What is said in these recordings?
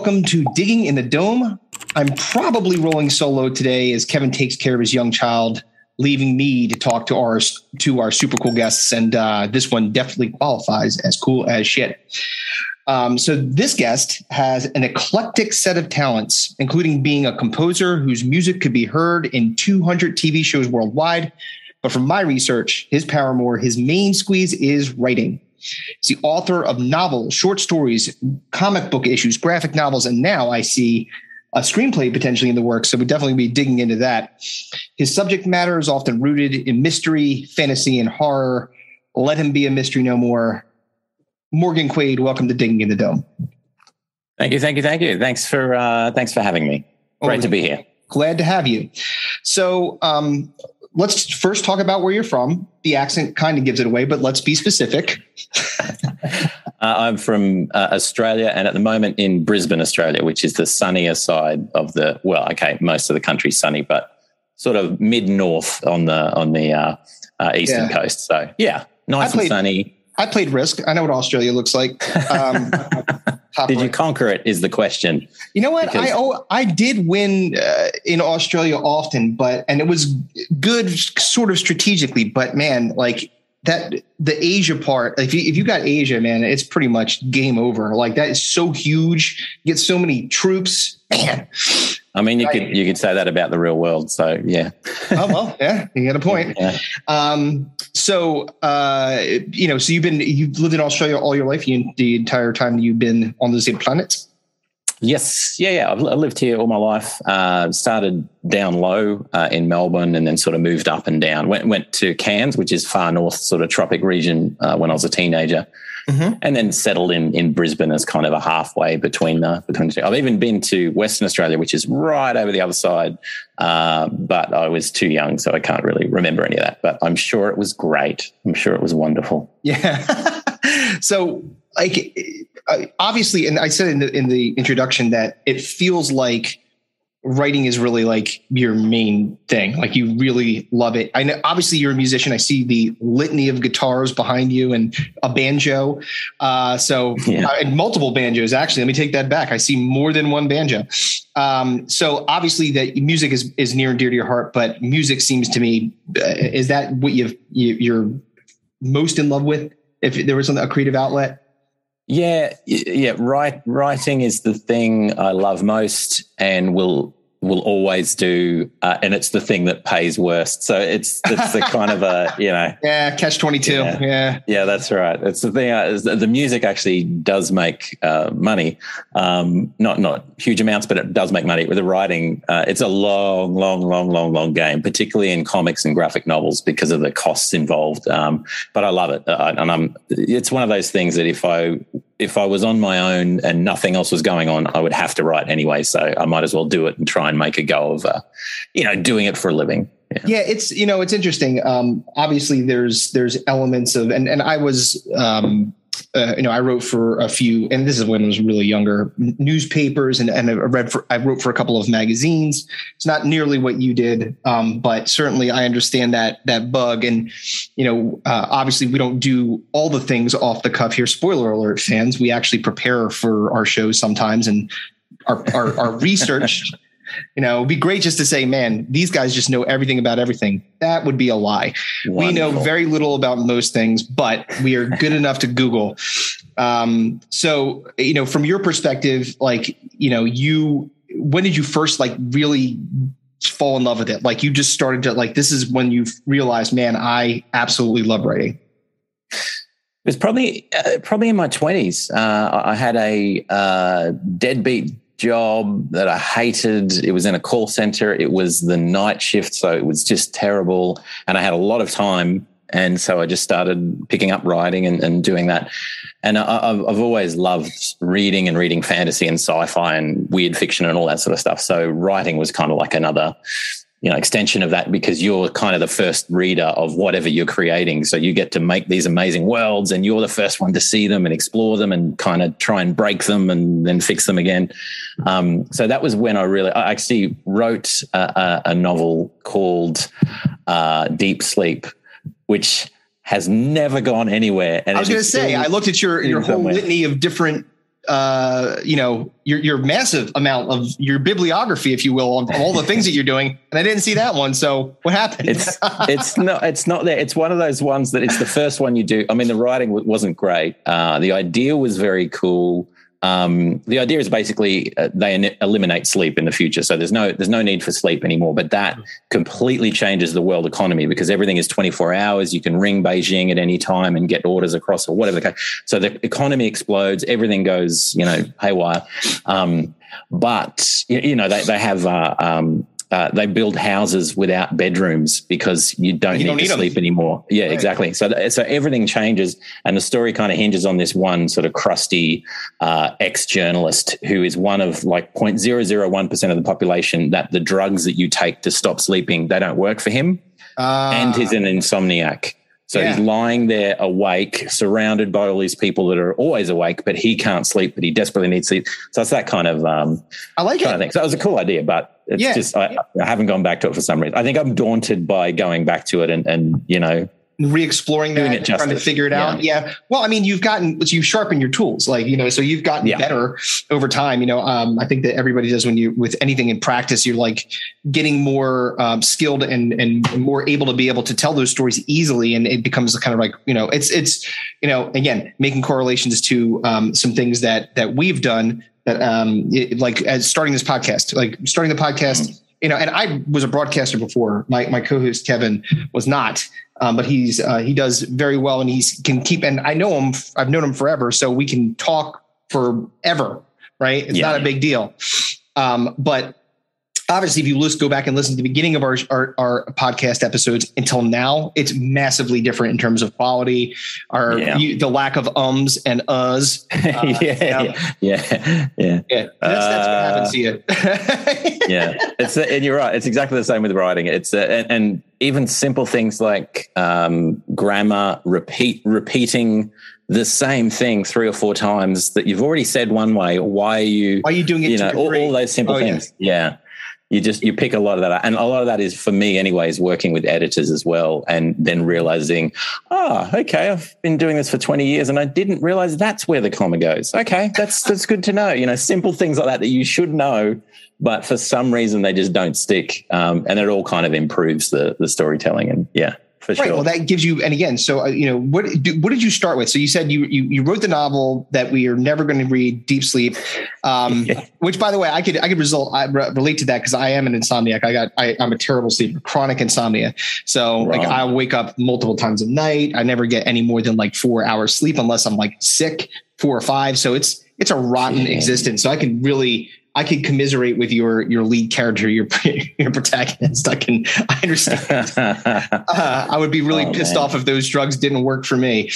Welcome to Digging in the Dome. I'm probably rolling solo today as Kevin takes care of his young child, leaving me to talk to our to our super cool guests, and uh, this one definitely qualifies as cool as shit. Um, so this guest has an eclectic set of talents, including being a composer whose music could be heard in 200 TV shows worldwide. But from my research, his paramour, his main squeeze is writing. He's the author of novels, short stories, comic book issues, graphic novels, and now I see a screenplay potentially in the works. So we'll definitely be digging into that. His subject matter is often rooted in mystery, fantasy, and horror. Let him be a mystery no more. Morgan Quaid, welcome to Digging in the Dome. Thank you, thank you, thank you. Thanks for uh, thanks for having me. Great oh, to be here. Glad to have you. So um, let's first talk about where you're from. The accent kind of gives it away, but let's be specific. uh, I'm from uh, Australia and at the moment in Brisbane, Australia, which is the sunnier side of the, well, okay, most of the country's sunny, but sort of mid north on the, on the uh, uh eastern yeah. coast. So yeah, nice played, and sunny. I played Risk. I know what Australia looks like. Um, Did right. you conquer it? Is the question. You know what? Because I oh, I did win uh, in Australia often, but and it was good, sort of strategically. But man, like that the Asia part, if you if you got Asia, man, it's pretty much game over. Like that is so huge. You get so many troops, man. I mean, you right. could you could say that about the real world. So yeah. oh well, yeah, you got a point. Yeah. Um, so uh, you know, so you've been you've lived in Australia all your life, you, the entire time you've been on the same planet. Yes, yeah, yeah. I've lived here all my life. Uh, started down low uh, in Melbourne, and then sort of moved up and down. Went went to Cairns, which is far north, sort of tropic region, uh, when I was a teenager, mm-hmm. and then settled in in Brisbane as kind of a halfway between the between the two. I've even been to Western Australia, which is right over the other side, uh, but I was too young, so I can't really remember any of that. But I'm sure it was great. I'm sure it was wonderful. Yeah. so like obviously, and I said in the in the introduction that it feels like writing is really like your main thing. Like you really love it. I know obviously you're a musician. I see the litany of guitars behind you and a banjo. Uh, so yeah. uh, and multiple banjos actually. Let me take that back. I see more than one banjo. Um, so obviously that music is is near and dear to your heart, but music seems to me uh, is that what you've, you, you're most in love with? If there was a creative outlet. Yeah, yeah. Write, writing is the thing I love most, and will will always do, uh, and it's the thing that pays worst. So it's it's the kind of a you know yeah catch twenty two yeah. yeah yeah that's right. It's the thing. Uh, the music actually does make uh, money, um, not not huge amounts, but it does make money. With the writing, uh, it's a long, long, long, long, long game, particularly in comics and graphic novels because of the costs involved. Um, but I love it, uh, and I'm. It's one of those things that if I if I was on my own and nothing else was going on, I would have to write anyway. So I might as well do it and try and make a go of, uh, you know, doing it for a living. Yeah. yeah, it's you know it's interesting. Um, obviously, there's there's elements of and and I was um, uh, you know, I wrote for a few, and this is when I was really younger, newspapers, and, and I read for, I wrote for a couple of magazines. It's not nearly what you did, um, but certainly I understand that that bug. And you know, uh, obviously we don't do all the things off the cuff here. Spoiler alert, fans. We actually prepare for our shows sometimes, and our our, our research you know, it'd be great just to say, man, these guys just know everything about everything. That would be a lie. Wonderful. We know very little about most things, but we are good enough to Google. Um, so, you know, from your perspective, like, you know, you, when did you first like really fall in love with it? Like you just started to like, this is when you realized, man, I absolutely love writing. It was probably uh, probably in my twenties. Uh, I had a uh, deadbeat job that I hated. It was in a call center. It was the night shift. So it was just terrible. And I had a lot of time. And so I just started picking up writing and, and doing that. And I, I've always loved reading and reading fantasy and sci fi and weird fiction and all that sort of stuff. So writing was kind of like another you know extension of that because you're kind of the first reader of whatever you're creating. So you get to make these amazing worlds and you're the first one to see them and explore them and kind of try and break them and then fix them again. Um, so that was when i really i actually wrote a, a novel called uh, deep sleep which has never gone anywhere. And i was going to say i looked at your your whole somewhere. litany of different uh, you know, your your massive amount of your bibliography, if you will, on all the things that you're doing, and I didn't see that one. So what happened? It's it's not it's not there. It's one of those ones that it's the first one you do. I mean, the writing wasn't great. Uh, the idea was very cool. Um, the idea is basically uh, they en- eliminate sleep in the future, so there's no there's no need for sleep anymore. But that completely changes the world economy because everything is 24 hours. You can ring Beijing at any time and get orders across or whatever. So the economy explodes. Everything goes you know haywire. Um, but you know they they have uh, um, uh, they build houses without bedrooms because you don't you need don't to need sleep them. anymore. Yeah, right. exactly. So, so everything changes, and the story kind of hinges on this one sort of crusty uh, ex-journalist who is one of like 0.001 percent of the population that the drugs that you take to stop sleeping they don't work for him, uh, and he's an insomniac. So yeah. he's lying there awake, surrounded by all these people that are always awake, but he can't sleep, but he desperately needs sleep. So it's that kind of um, I like kind it. of thing. So that was a cool idea, but it's yeah. just I, I, haven't gone back to it for some reason. I think I'm daunted by going back to it and and you know re-exploring that, it trying to figure it out. Yeah. yeah. Well, I mean, you've gotten, you've sharpened your tools, like, you know, so you've gotten yeah. better over time. You know, um, I think that everybody does when you, with anything in practice, you're like getting more um, skilled and, and more able to be able to tell those stories easily. And it becomes kind of like, you know, it's, it's, you know, again, making correlations to um, some things that, that we've done that, um, it, like as starting this podcast, like starting the podcast, mm-hmm you know, and I was a broadcaster before. My my co-host Kevin was not, um, but he's uh, he does very well, and he's can keep. And I know him. I've known him forever, so we can talk forever. Right? It's yeah. not a big deal. Um, but obviously, if you list, go back and listen to the beginning of our, our, our podcast episodes until now, it's massively different in terms of quality, our yeah. you, the lack of ums and uhs. Uh, yeah, yeah, yeah, yeah, yeah. That's, that's what happens to you. yeah, it's and you're right. It's exactly the same with writing. It's uh, and, and, even simple things like um, grammar, repeat, repeating the same thing three or four times that you've already said one way. Why are you? Why are you doing it? You know, all, all, those simple oh, things. yeah. yeah you just you pick a lot of that and a lot of that is for me anyways working with editors as well and then realizing oh okay i've been doing this for 20 years and i didn't realize that's where the comma goes. Okay that's that's good to know. You know simple things like that that you should know but for some reason they just don't stick um, and it all kind of improves the the storytelling and yeah for right. Sure. Well, that gives you, and again, so uh, you know, what what did you start with? So you said you you, you wrote the novel that we are never going to read, Deep Sleep, um, which, by the way, I could I could result I relate to that because I am an insomniac. I got I, am a terrible sleeper, chronic insomnia. So like I wake up multiple times a night. I never get any more than like four hours sleep unless I'm like sick, four or five. So it's it's a rotten existence. So I can really I could commiserate with your your lead character, your your protagonist. I can I understand. uh, I would be really oh, pissed man. off if those drugs didn't work for me.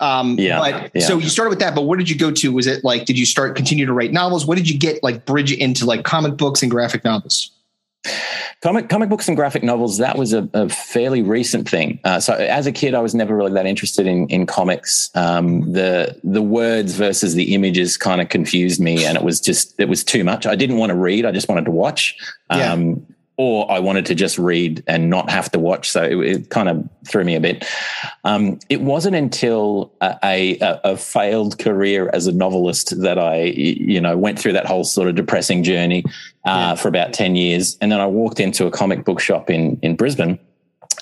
Um, yeah, but yeah. so you started with that, but what did you go to? Was it like did you start continue to write novels? What did you get like bridge into like comic books and graphic novels? Comic comic books and graphic novels that was a, a fairly recent thing. Uh, so as a kid, I was never really that interested in in comics. Um, the the words versus the images kind of confused me, and it was just it was too much. I didn't want to read; I just wanted to watch. Yeah. Or I wanted to just read and not have to watch. So it, it kind of threw me a bit. Um, it wasn't until a, a, a, failed career as a novelist that I, you know, went through that whole sort of depressing journey uh, yeah. for about ten years, and then I walked into a comic book shop in in Brisbane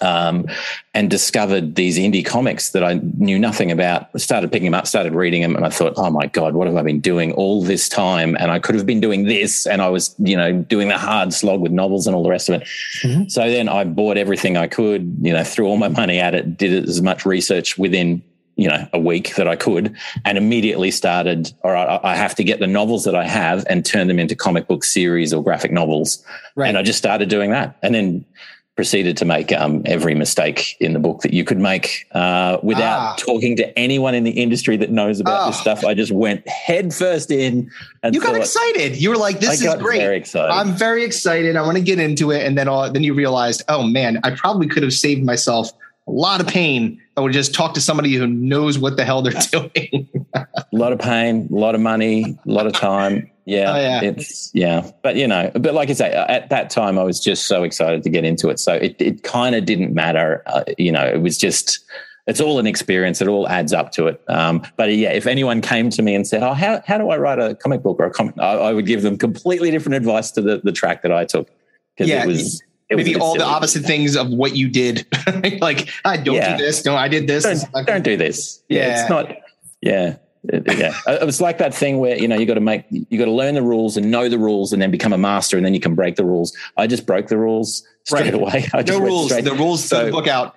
um, and discovered these indie comics that I knew nothing about. Started picking them up, started reading them, and I thought, "Oh my god, what have I been doing all this time?" And I could have been doing this, and I was, you know, doing the hard slog with novels and all the rest of it. Mm-hmm. So then I bought everything I could, you know, threw all my money at it, did as much research within you know a week that I could, and immediately started. All right, I have to get the novels that I have and turn them into comic book series or graphic novels. Right. And I just started doing that, and then proceeded to make um, every mistake in the book that you could make uh, without ah. talking to anyone in the industry that knows about oh. this stuff. I just went head first in. And you got excited. You were like, "This is great! Very excited. I'm very excited. I want to get into it." And then, all, then you realized, "Oh man, I probably could have saved myself a lot of pain. I would just talk to somebody who knows what the hell they're doing." a lot of pain, a lot of money, a lot of time. Yeah, oh, yeah, it's yeah, but you know, but like I say, at that time I was just so excited to get into it, so it it kind of didn't matter. Uh, you know, it was just it's all an experience. It all adds up to it. Um, but yeah, if anyone came to me and said, "Oh, how, how do I write a comic book or a comic?" I, I would give them completely different advice to the the track that I took because Yeah, it was Maybe all the opposite things of what you did. like, I don't Yeah. do this. No, I did this. Don't, don't do this. Yeah, Yeah. it's not. Yeah. Yeah, it was like that thing where you know you got to make you got to learn the rules and know the rules and then become a master and then you can break the rules. I just broke the rules straight Right. away. I just no rules. straight- The rules to So- the book out.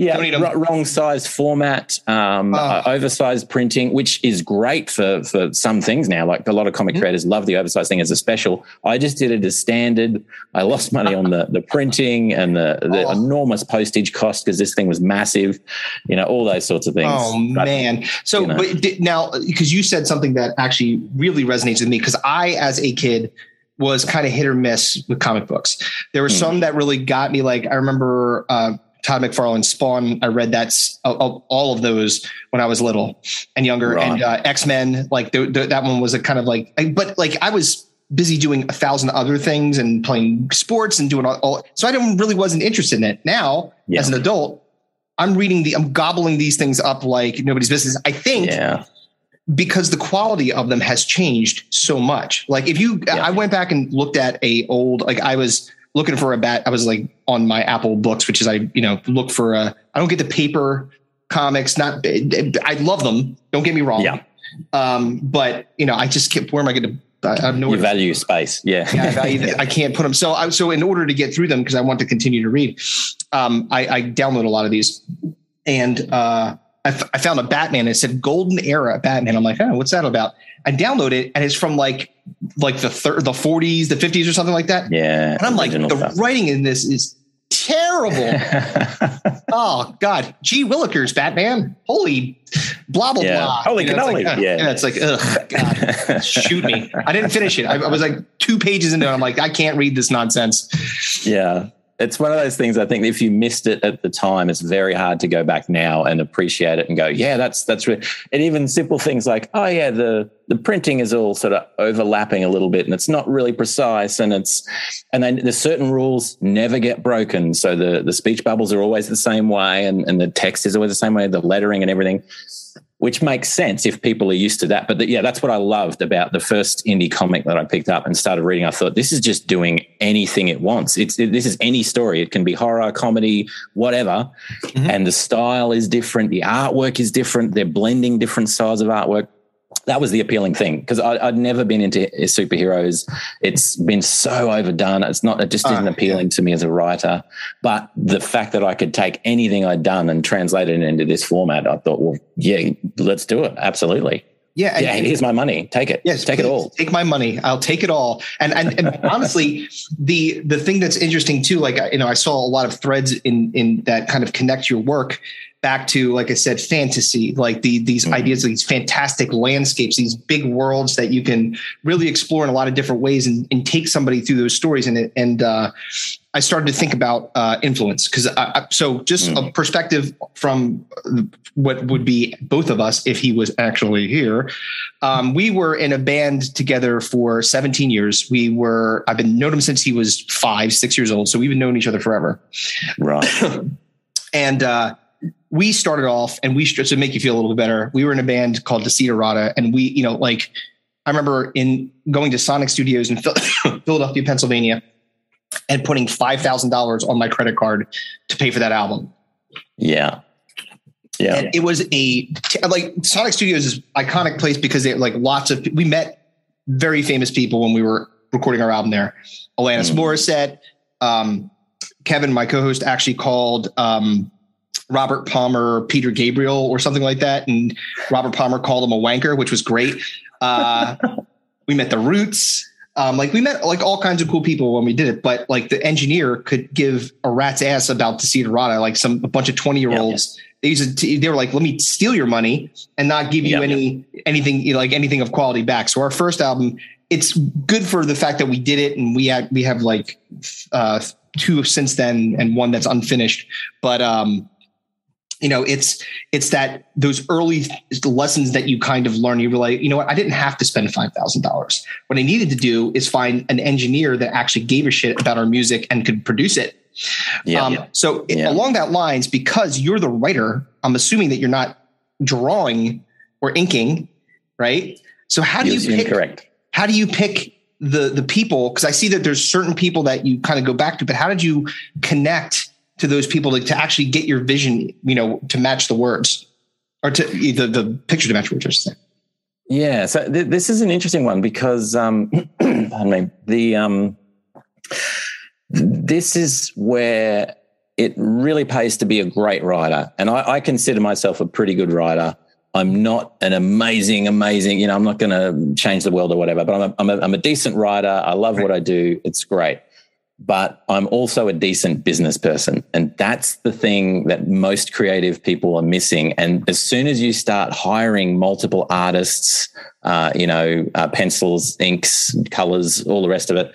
Yeah, 'em. wrong size format, um, Oh. uh, oversized printing, which is great for for some things now. Like a lot of comic Mhm. creators love the oversized thing as a special. I just did it as standard. I lost money on the the printing and the, the Oh. enormous postage cost because this thing was massive. You know, all those sorts of things. Oh But- man! So, you know. but di- now because you said something that actually really resonates with me, because I, as a kid, was kind of hit or miss with comic books. There were Hmm. some that really got me. Like I remember uh, Todd McFarlane's Spawn. I read that s- all all of those when I was little and younger, Right. and uh, X Men. Like the, the, that one was a kind of like, I- but like I was busy doing a thousand other things and playing sports and doing all, all so I didn't really wasn't interested in it. Now, Yeah. as an adult, I'm reading the, I'm gobbling these things up like nobody's business. I think yeah, because the quality of them has changed so much. Like if you, Yeah. I went back and looked at a old, like I was looking for a bat. I was like on my Apple books, which is I, you know, look for a, I don't get the paper comics. Not, I love them. Don't get me wrong. Yeah. Um, but you know, I just kept, where am I going to, I have to value space. Yeah, yeah, I value. I can't put them. So, I, so in order to get through them, because I want to continue to read, um, I, I download a lot of these, and uh, I, f- I found a Batman. It said Golden Era Batman. I'm like, oh, what's that about? I download it, and it's from like like the thir- the 40s, the 50s, or something like that. yeah. And I'm like, the stuff. writing in this is terrible. oh God, Gee Willikers Batman. Holy blah blah Yeah. blah. Holy You know, it's like, cannoli. uh, Yeah. It's like, ugh, God shoot me. I didn't finish it. I, I was like two pages into it. I'm like, I can't read this nonsense. Yeah. It's one of those things I think if you missed it at the time, it's very hard to go back now and appreciate it and go, yeah, that's that's really and even simple things like, oh yeah, the the printing is all sort of overlapping a little bit and it's not really precise and it's and then there's certain rules never get broken. So the the speech bubbles are always the same way and, and the text is always the same way, the lettering and everything which makes sense if people are used to that. But the, yeah, that's what I loved about the first indie comic that I picked up and started reading. I thought this is just doing anything it wants. It's it, this is any story. It can be horror, comedy, whatever, Mhm. and the style is different. The artwork is different. They're blending different styles of artwork. That was the appealing thing because I'd never been into superheroes. It's been so overdone. It's not. It just Ah, isn't appealing to me as a writer. But the fact that I could take anything I'd done and translate it into this format, I thought, well, yeah, let's do it. Absolutely. Yeah. and- yeah, here's my money. Take it. Yes, take it all. Take my money. I'll take it all. And and, and honestly, the the thing that's interesting too, like I- you know, I saw a lot of threads in in that kind of connect your work back to, like I said, fantasy, like the these Mhm. ideas, these fantastic landscapes, these big worlds that you can really explore in a lot of different ways and, and take somebody through those stories. And and uh, I started to think about uh, influence because so just a perspective from what would be both of us if he was actually here. Um, we were in a band together for 17 years. We were I've been known him since he was five, six years old. So we've been known each other forever. Right. And uh, we started off, and we to make you feel a little bit better. We were in a band called Desiderata, and we, you know, like I remember in going to Sonic Studios in Philadelphia, Pennsylvania, and putting five thousand dollars on my credit card to pay for that album. Yeah. Yeah. And it was a like Sonic Studios is an iconic place because they like lots of we met very famous people when we were recording our album there. Alanis Mhm. Morissette, um, Kevin, my co-host, actually called um, Robert Palmer Peter Gabriel or something like that, and Robert Palmer called him a wanker, which was great. Uh, we met the Roots. Um, like we met like all kinds of cool people when we did it, but like the engineer could give a rat's ass about the Desiderata, like some a bunch of twenty year olds. They used to, they were like, let me steal your money and not give you Yeah. any anything you know, like anything of quality back. So our first album, it's good for the fact that we did it and we had we have like uh, two since then and one that's unfinished. But um, you know, it's it's that those early lessons that you kind of learn. You realize you know what? I didn't have to spend five thousand dollars. What I needed to do is find an engineer that actually gave a shit about our music and could produce it. Yeah. Um, so yeah. along that lines, because you're the writer, I'm assuming that you're not drawing or inking, right? So how do you pick? Incorrect. How do you pick the the people? Because I see that there's certain people that you kind of go back to, but how did you connect to those people to, to actually get your vision, you know, to match the words or to the the picture to match saying? Yeah, so th- this is an interesting one because um, I mean the um, this is where it really pays to be a great writer, and I, I consider myself a pretty good writer. I'm not an amazing, amazing, you know, I'm not going to change the world or whatever, but I'm a, I'm a, I'm a decent writer. I love what I do. It's great but I'm also a decent business person. And that's the thing that most creative people are missing. And as soon as you start hiring multiple artists, uh, you know, uh, pencils, inks, colors, all the rest of it,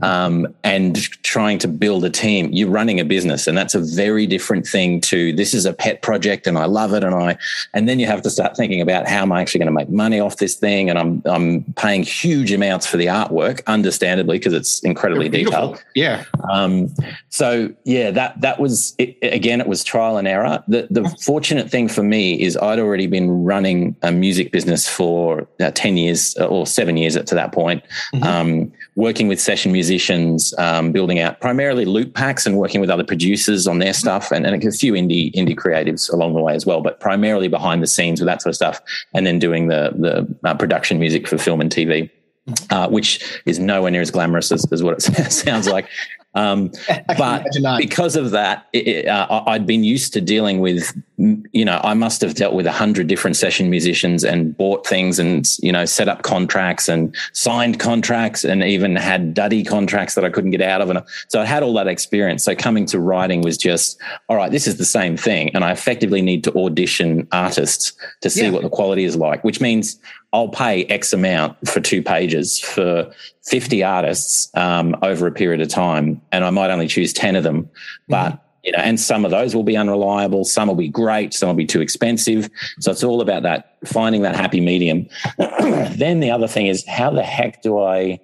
um, and trying to build a team, you're running a business. And that's a very different thing to this is a pet project and I love it. And I, and then you have to start thinking about how am I actually going to make money off this thing? And I'm, I'm paying huge amounts for the artwork, understandably, because it's incredibly detailed. Yeah. Um, so yeah, that, that was, it, again, it was trial and error. The, the fortunate thing for me is I'd already been running a music business for uh, 10 years uh, or seven years up to that point, mm-hmm. um, working with session musicians, um, building out primarily loop packs and working with other producers on their stuff and, and a few indie indie creatives along the way as well, but primarily behind the scenes with that sort of stuff. And then doing the, the uh, production music for film and TV. Mm-hmm. Uh, which is nowhere near as glamorous as, as what it sounds like. Um, but because of that, it, uh, I'd been used to dealing with, you know, I must have dealt with a hundred different session musicians and bought things and, you know, set up contracts and signed contracts and even had duddy contracts that I couldn't get out of. And so I had all that experience. So coming to writing was just, all right, this is the same thing. And I effectively need to audition artists to see yeah. what the quality is like, which means I'll pay X amount for two pages for 50 artists um, over a period of time, and I might only choose 10 of them. But mm-hmm. you know, and some of those will be unreliable, some will be great, some will be too expensive. So it's all about that finding that happy medium. then the other thing is how the heck do I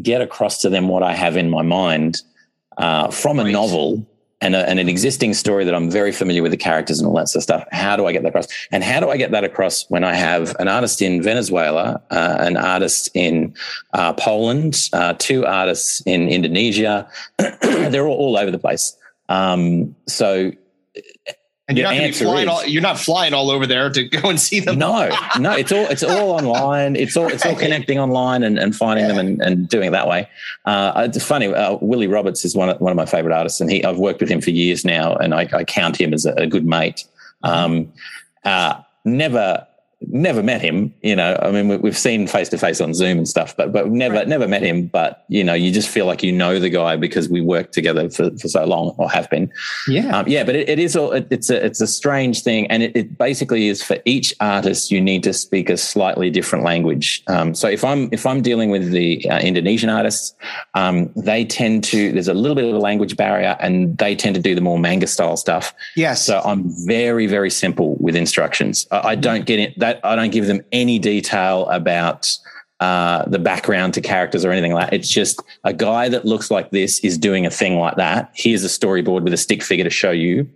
get across to them what I have in my mind uh, from a novel and, a, and, an existing story that I'm very familiar with the characters and all that sort of stuff. How do I get that across? And how do I get that across when I have an artist in Venezuela, uh, an artist in uh, Poland, uh, two artists in Indonesia? They're all, all over the place. Um, so and you're not, flying all, you're not flying all over there to go and see them. No, no, it's all it's all online. It's all it's all connecting online and, and finding yeah. them and, and doing it that way. Uh, it's funny. Uh, Willie Roberts is one of, one of my favorite artists, and he I've worked with him for years now, and I, I count him as a, a good mate. Um, uh, never never met him. You know, I mean, we've seen face to face on Zoom and stuff, but but never right. never met him. But you know, you just feel like you know the guy because we worked together for, for so long or have been. Yeah, um, yeah. But it, it is all it, it's a it's a strange thing, and it, it, basically is for each artist you need to speak a slightly different language. Um, so if I'm if I'm dealing with the uh, Indonesian artists, um, they tend to there's a little bit of a language barrier, and they tend to do the more manga style stuff. Yes. So I'm very very simple with instructions. I, I don't get it that I don't give them any detail about uh, the background to characters or anything like that. It's just a guy that looks like this is doing a thing like that. Here's a storyboard with a stick figure to show you.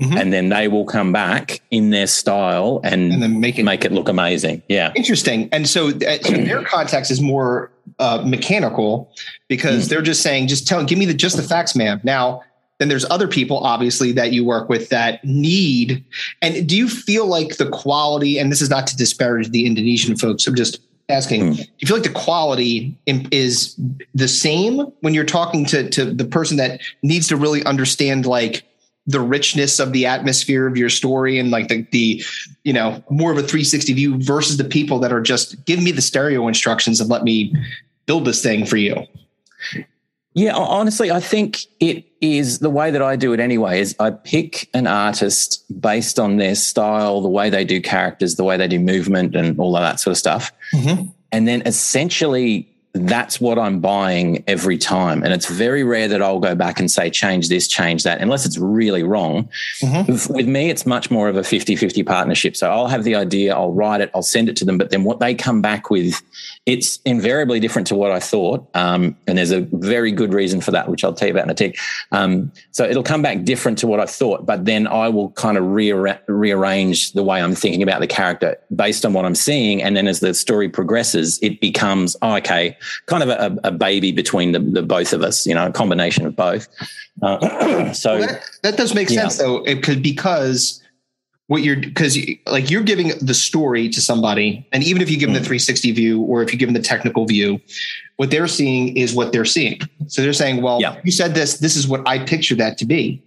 Mm-hmm. And then they will come back in their style and, and then make it, make it look amazing. Yeah. Interesting. And so, uh, so their context is more uh, mechanical because mm. they're just saying, just tell, give me the, just the facts, ma'am. Now, then there's other people obviously that you work with that need and do you feel like the quality and this is not to disparage the indonesian folks i'm just asking mm. do you feel like the quality is the same when you're talking to, to the person that needs to really understand like the richness of the atmosphere of your story and like the, the you know more of a 360 view versus the people that are just give me the stereo instructions and let me build this thing for you yeah, honestly, I think it is the way that I do it anyway is I pick an artist based on their style, the way they do characters, the way they do movement and all of that sort of stuff. Mm-hmm. And then essentially that's what I'm buying every time. And it's very rare that I'll go back and say, change this, change that, unless it's really wrong. Mm-hmm. With me, it's much more of a 50 50 partnership. So I'll have the idea, I'll write it, I'll send it to them. But then what they come back with, it's invariably different to what I thought. Um, and there's a very good reason for that, which I'll tell you about in a tick. Um, so it'll come back different to what I thought, but then I will kind of rearra- rearrange the way I'm thinking about the character based on what I'm seeing. And then as the story progresses, it becomes, oh, okay, kind of a, a baby between the, the, both of us, you know, a combination of both. Uh, so well, that, that, does make sense yeah. though, it could because what you're because like you're giving the story to somebody, and even if you give them the mm. 360 view or if you give them the technical view, what they're seeing is what they're seeing. So they're saying, "Well, yeah. you said this. This is what I picture that to be."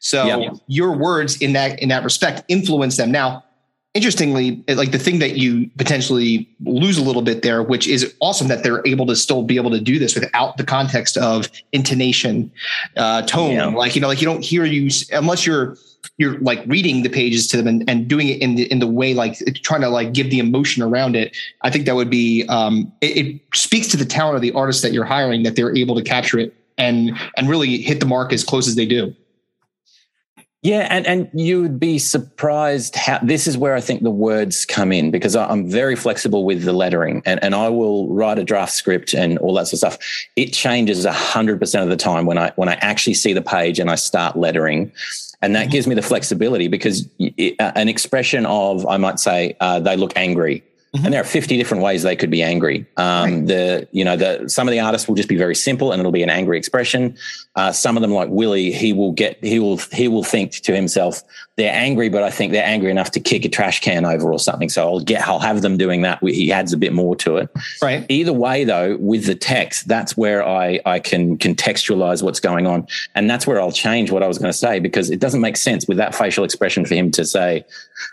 So yeah. your words in that in that respect influence them. Now, interestingly, like the thing that you potentially lose a little bit there, which is awesome that they're able to still be able to do this without the context of intonation, uh, tone. Yeah. Like you know, like you don't hear you unless you're you're like reading the pages to them and, and doing it in the in the way like trying to like give the emotion around it. I think that would be um, it, it speaks to the talent of the artist that you're hiring that they're able to capture it and and really hit the mark as close as they do. Yeah, and, and you would be surprised how this is where I think the words come in because I'm very flexible with the lettering and, and I will write a draft script and all that sort of stuff. It changes hundred percent of the time when I when I actually see the page and I start lettering. And that gives me the flexibility because it, uh, an expression of, I might say, uh, they look angry Mm-hmm. And there are 50 different ways they could be angry. Um, right. The you know the some of the artists will just be very simple and it'll be an angry expression. Uh, some of them, like Willie, he will get he will he will think to himself, they're angry, but I think they're angry enough to kick a trash can over or something. So I'll get I'll have them doing that. He adds a bit more to it. Right. Either way, though, with the text, that's where I I can contextualize what's going on, and that's where I'll change what I was going to say because it doesn't make sense with that facial expression for him to say,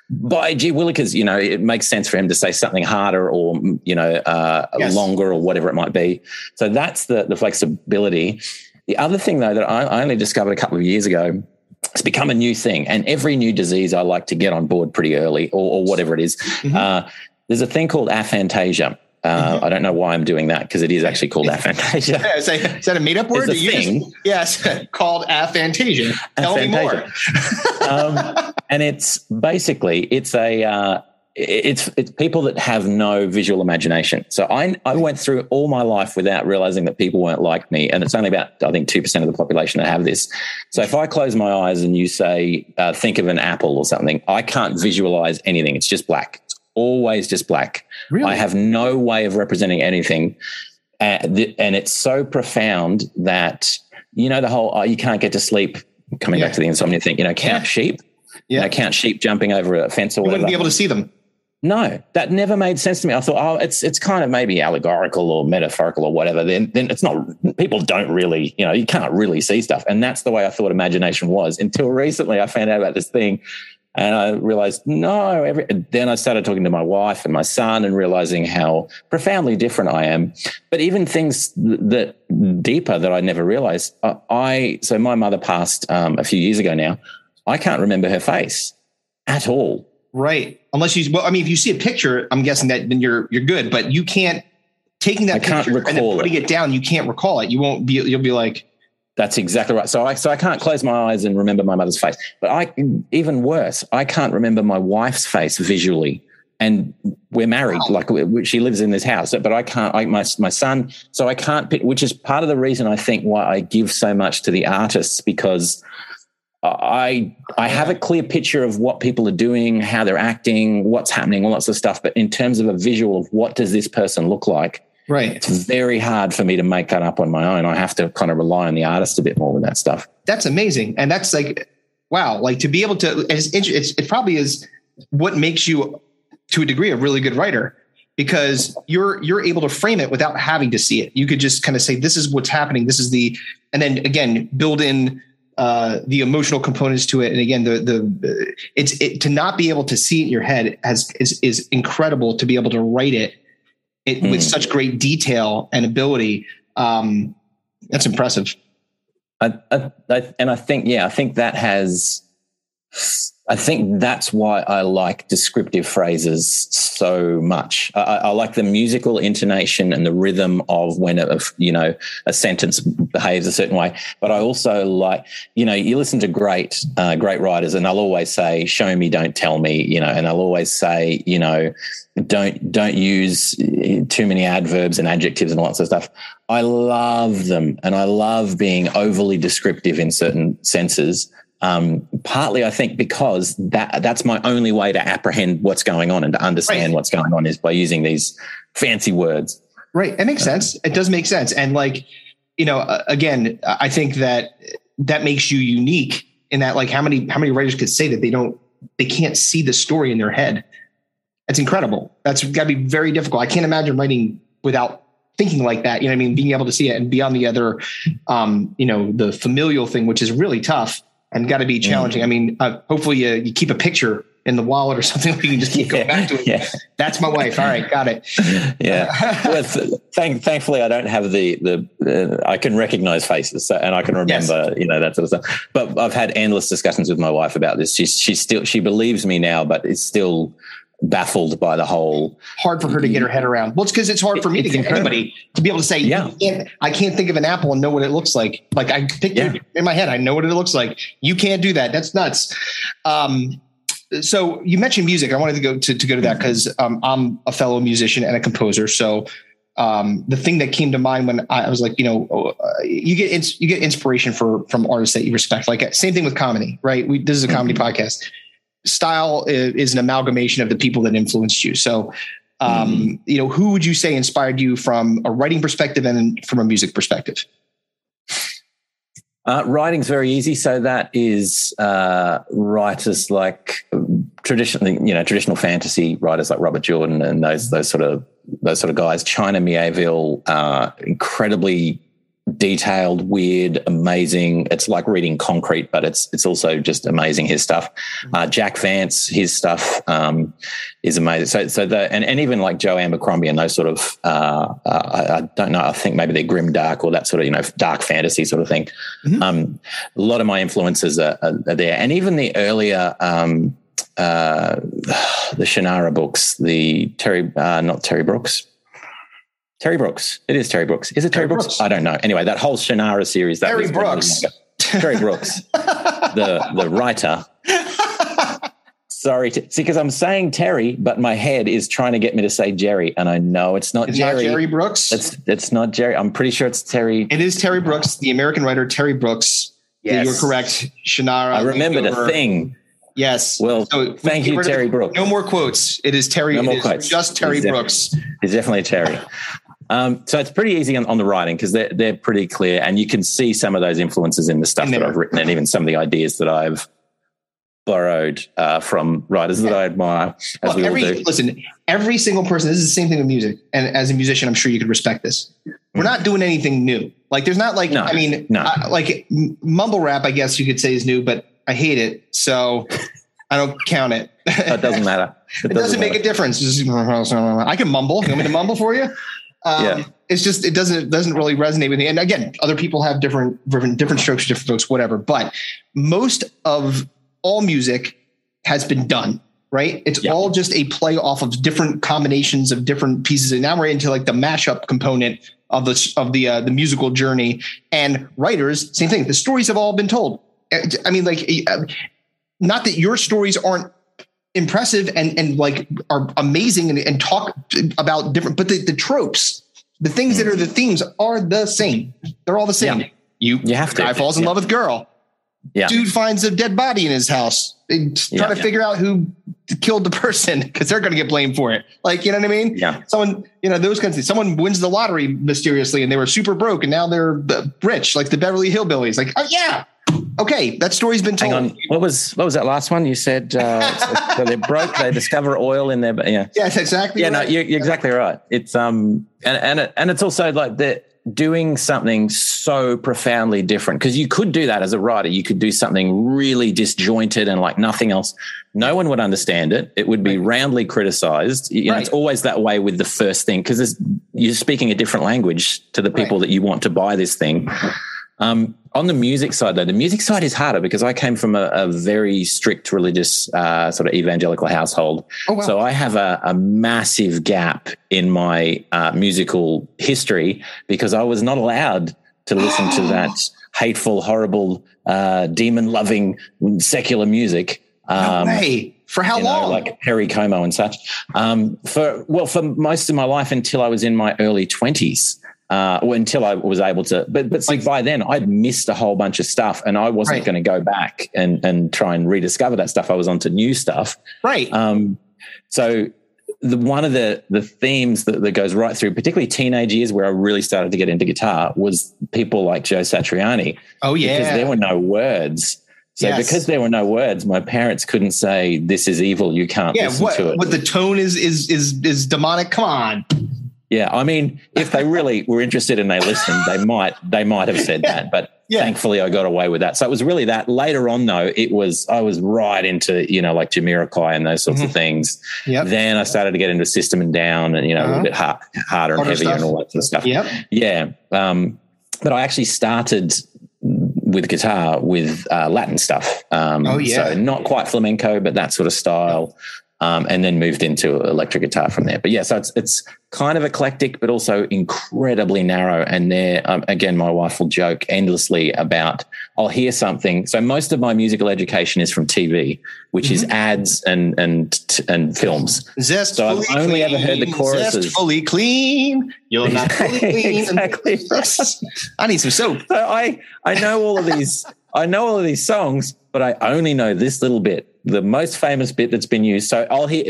"By gee willikers," you know, it makes sense for him to say something something harder or you know uh, yes. longer or whatever it might be. So that's the the flexibility. The other thing though that I, I only discovered a couple of years ago it's become a new thing. And every new disease, I like to get on board pretty early or, or whatever it is. Mm-hmm. Uh, there's a thing called aphantasia. Uh, mm-hmm. I don't know why I'm doing that because it is actually called aphantasia. Yeah, is, that, is that a made up word? It's a thing. Just, yes, called aphantasia. Tell aphantasia. me more. um, and it's basically it's a uh, it's it's people that have no visual imagination. So I I went through all my life without realizing that people weren't like me, and it's only about I think two percent of the population that have this. So if I close my eyes and you say uh, think of an apple or something, I can't visualize anything. It's just black. It's always just black. Really? I have no way of representing anything, uh, th- and it's so profound that you know the whole oh, you can't get to sleep. Coming yeah. back to the insomnia thing, you know, count yeah. sheep. Yeah, you know, count sheep jumping over a fence or you whatever. wouldn't be able to see them. No, that never made sense to me. I thought, oh, it's it's kind of maybe allegorical or metaphorical or whatever. Then then it's not. People don't really, you know, you can't really see stuff, and that's the way I thought imagination was until recently. I found out about this thing, and I realized no. Every then I started talking to my wife and my son, and realizing how profoundly different I am. But even things that deeper that I never realized. I so my mother passed um, a few years ago now. I can't remember her face at all Right. Unless you, well, I mean, if you see a picture, I'm guessing that then you're you're good. But you can't taking that I picture and then putting it. it down. You can't recall it. You won't be. You'll be like, that's exactly right. So I so I can't close my eyes and remember my mother's face. But I even worse, I can't remember my wife's face visually. And we're married, wow. like she lives in this house. But I can't. I, my my son. So I can't pick. Which is part of the reason I think why I give so much to the artists because I I have a clear picture of what people are doing, how they're acting, what's happening, all that sort of stuff. But in terms of a visual of what does this person look like, right? It's very hard for me to make that up on my own. I have to kind of rely on the artist a bit more with that stuff. That's amazing, and that's like wow, like to be able to. It's, it's it probably is what makes you to a degree a really good writer because you're you're able to frame it without having to see it. You could just kind of say this is what's happening. This is the and then again build in uh, the emotional components to it. And again, the the it's it, to not be able to see it in your head has is is incredible to be able to write it, it mm. with such great detail and ability. Um, that's impressive. I, I, I, and I think yeah, I think that has I think that's why I like descriptive phrases so much. I, I, like the musical intonation and the rhythm of when a, you know a sentence behaves a certain way. But I also like you know you listen to great uh, great writers, and they'll always say, "Show me, don't tell me," you know, and they'll always say, you know, don't don't use too many adverbs and adjectives and lots of stuff. I love them, and I love being overly descriptive in certain senses um, partly, I think, because that that's my only way to apprehend what's going on and to understand right. what's going on is by using these fancy words. Right. It makes sense. It does make sense. And like, you know, again, I think that that makes you unique in that, like, how many how many writers could say that they don't they can't see the story in their head? That's incredible. That's got to be very difficult. I can't imagine writing without thinking like that. You know, I mean, being able to see it and beyond the other, um, you know, the familial thing, which is really tough and got to be challenging. Mm. I mean, uh, hopefully you, you keep a picture in the wallet or something you can just keep going back to it. Yeah. That's my wife. All right, got it. Yeah. well, thank, thankfully, I don't have the the. Uh, I can recognize faces, so, and I can remember, yes. you know, that sort of stuff. But I've had endless discussions with my wife about this. She's she's still she believes me now, but it's still baffled by the whole hard for her to get her head around. Well it's because it's hard for me to get anybody to be able to say yeah. Can't, i can't think of an apple and know what it looks like. Like i think yeah. in my head i know what it looks like. You can't do that. That's nuts. Um so you mentioned music. I wanted to go to, to go to that because um, i'm a fellow musician and a composer. So um, the thing that came to mind when I was like, you know, uh, you get ins- you get inspiration for from artists that you respect. Like same thing with comedy, right? We, this is a comedy mm-hmm. podcast style is an amalgamation of the people that influenced you. So, um, mm-hmm. you know, who would you say inspired you from a writing perspective and from a music perspective? Uh, writing's very easy. So that is uh, writers like traditionally, you know, traditional fantasy writers like Robert Jordan and those those sort of those sort of guys. China Miéville, uh, incredibly detailed, weird, amazing. It's like reading concrete, but it's it's also just amazing. His stuff, mm-hmm. uh, Jack Vance, his stuff um, is amazing. So so the and, and even like Joe Abercrombie and those sort of uh, uh, I, don't know. I think maybe they're grim dark or that sort of you know dark fantasy sort of thing. Mm-hmm. Um, a lot of my influences are, are, are there, and even the earlier. Um, uh, the Shannara books, the Terry, uh, not Terry Brooks, Terry Brooks. It is Terry Brooks. Is it Terry, Terry Brooks? Brooks? I don't know. Anyway, that whole Shannara series. That Terry Brooks. Terry Brooks, the the writer. Sorry, to, see, because I'm saying Terry, but my head is trying to get me to say Jerry, and I know it's not it's Jerry. Not Jerry Brooks. It's it's not Jerry. I'm pretty sure it's Terry. It is Terry Brooks, the American writer Terry Brooks. Yes, you're correct. Shannara. I remembered a thing. Yes. Well, so thank you, Terry Brooks. No more quotes. It is Terry. No more quotes. Just Terry it's Brooks. It's definitely Terry. Um, so it's pretty easy on, on, the writing because they're, they're pretty clear and you can see some of those influences in the stuff that I've written and even some of the ideas that I've borrowed uh, from writers yeah. that I admire as well, we every, all do. Listen, every single person, this is the same thing with music. And as a musician, I'm sure you could respect this. We're mm. not doing anything new. Like there's not like, no, I mean, no. uh, like mumble rap, I guess you could say is new, but I hate it. So I don't count it. It doesn't matter. It, it doesn't, doesn't make a difference. I can mumble. You want me to mumble for you? Um, yeah. It's just it doesn't it doesn't really resonate with me. And again, other people have different different different strokes, different folks, whatever. But most of all music has been done right? It's all just a play off of different combinations of different pieces. And now we're into like the mashup component of the of the uh, the musical journey. And writers, same thing. The stories have all been told. I mean, like, uh, not that your stories aren't impressive and and like are amazing and, and talk about different but the, the tropes the things that mm-hmm. are the themes are the same. They're all the same. Yeah. you you have to. Guy falls in yeah. love with girl yeah dude finds a dead body in his house they try yeah. to figure out who killed the person because they're going to get blamed for it like you know what i mean yeah someone you know those kinds of things someone wins the lottery mysteriously and they were super broke and now they're rich like the beverly hillbillies like oh yeah Okay, that story's been told. Hang on. What was what was that last one? You said uh, so, they're broke. They discover oil in their yeah. Yeah, that's exactly. Yeah, right. no, you're, you're, exactly right. It's um and and it, and it's also like they're doing something so profoundly different because you could do that as a writer. You could do something really disjointed and like nothing else. No one would understand it. It would be right. roundly criticized. You know, right. it's always that way with the first thing because you're speaking a different language to the people right. that you want to buy this thing. Um, on the music side, though, the music side is harder because I came from a, a very strict religious uh, sort of evangelical household. Oh, wow. So I have a, a massive gap in my uh, musical history because I was not allowed to listen to that hateful, horrible, uh, demon-loving secular music. No Um, way. For how you know, long? like Perry Como and such. Um, for well, for most of my life until I was in my early twenties, uh, or until I was able to. But but Like- by then I'd missed a whole bunch of stuff, and I wasn't Right. going to go back and and try and rediscover that stuff. I was onto new stuff. right. Um, so. The, one of the the themes that, that goes right through, particularly teenage years, where I really started to get into guitar, was people like Joe Satriani oh yeah, because there were no words. So Yes. because there were no words, my parents couldn't say this is evil. You can't yeah. listen What, to it. what the tone is is is is demonic. Come on. Yeah, I mean, if they really were interested and they listened, they might they might have said Yeah. that. But Yeah. thankfully, I got away with that. So it was really that. Later on, though, it was I was right into you know like Jamiroquai and those sorts of things. Mm-hmm. Yep. Then I started to get into System of a Down and you know a Uh-huh. little bit hard, harder and heavier stuff. and all that sort of stuff. Yep. Yeah. Um, but I actually started with guitar with uh, Latin stuff. Um, Oh, yeah. So not quite flamenco, but that sort of style. Um, and then moved into electric guitar from there. But yeah, so it's it's kind of eclectic, but also incredibly narrow. And there, um, again, my wife will joke endlessly about I'll hear something. So most of my musical education is from TV, which is Mm-hmm. ads and and and films. Zest. So I've only ever heard the clean, choruses. Zest fully clean. You're not fully clean. Exactly. I need some soap. So I I know all of these I know all of these songs, but I only know this little bit, the most famous bit that's been used. So I'll hear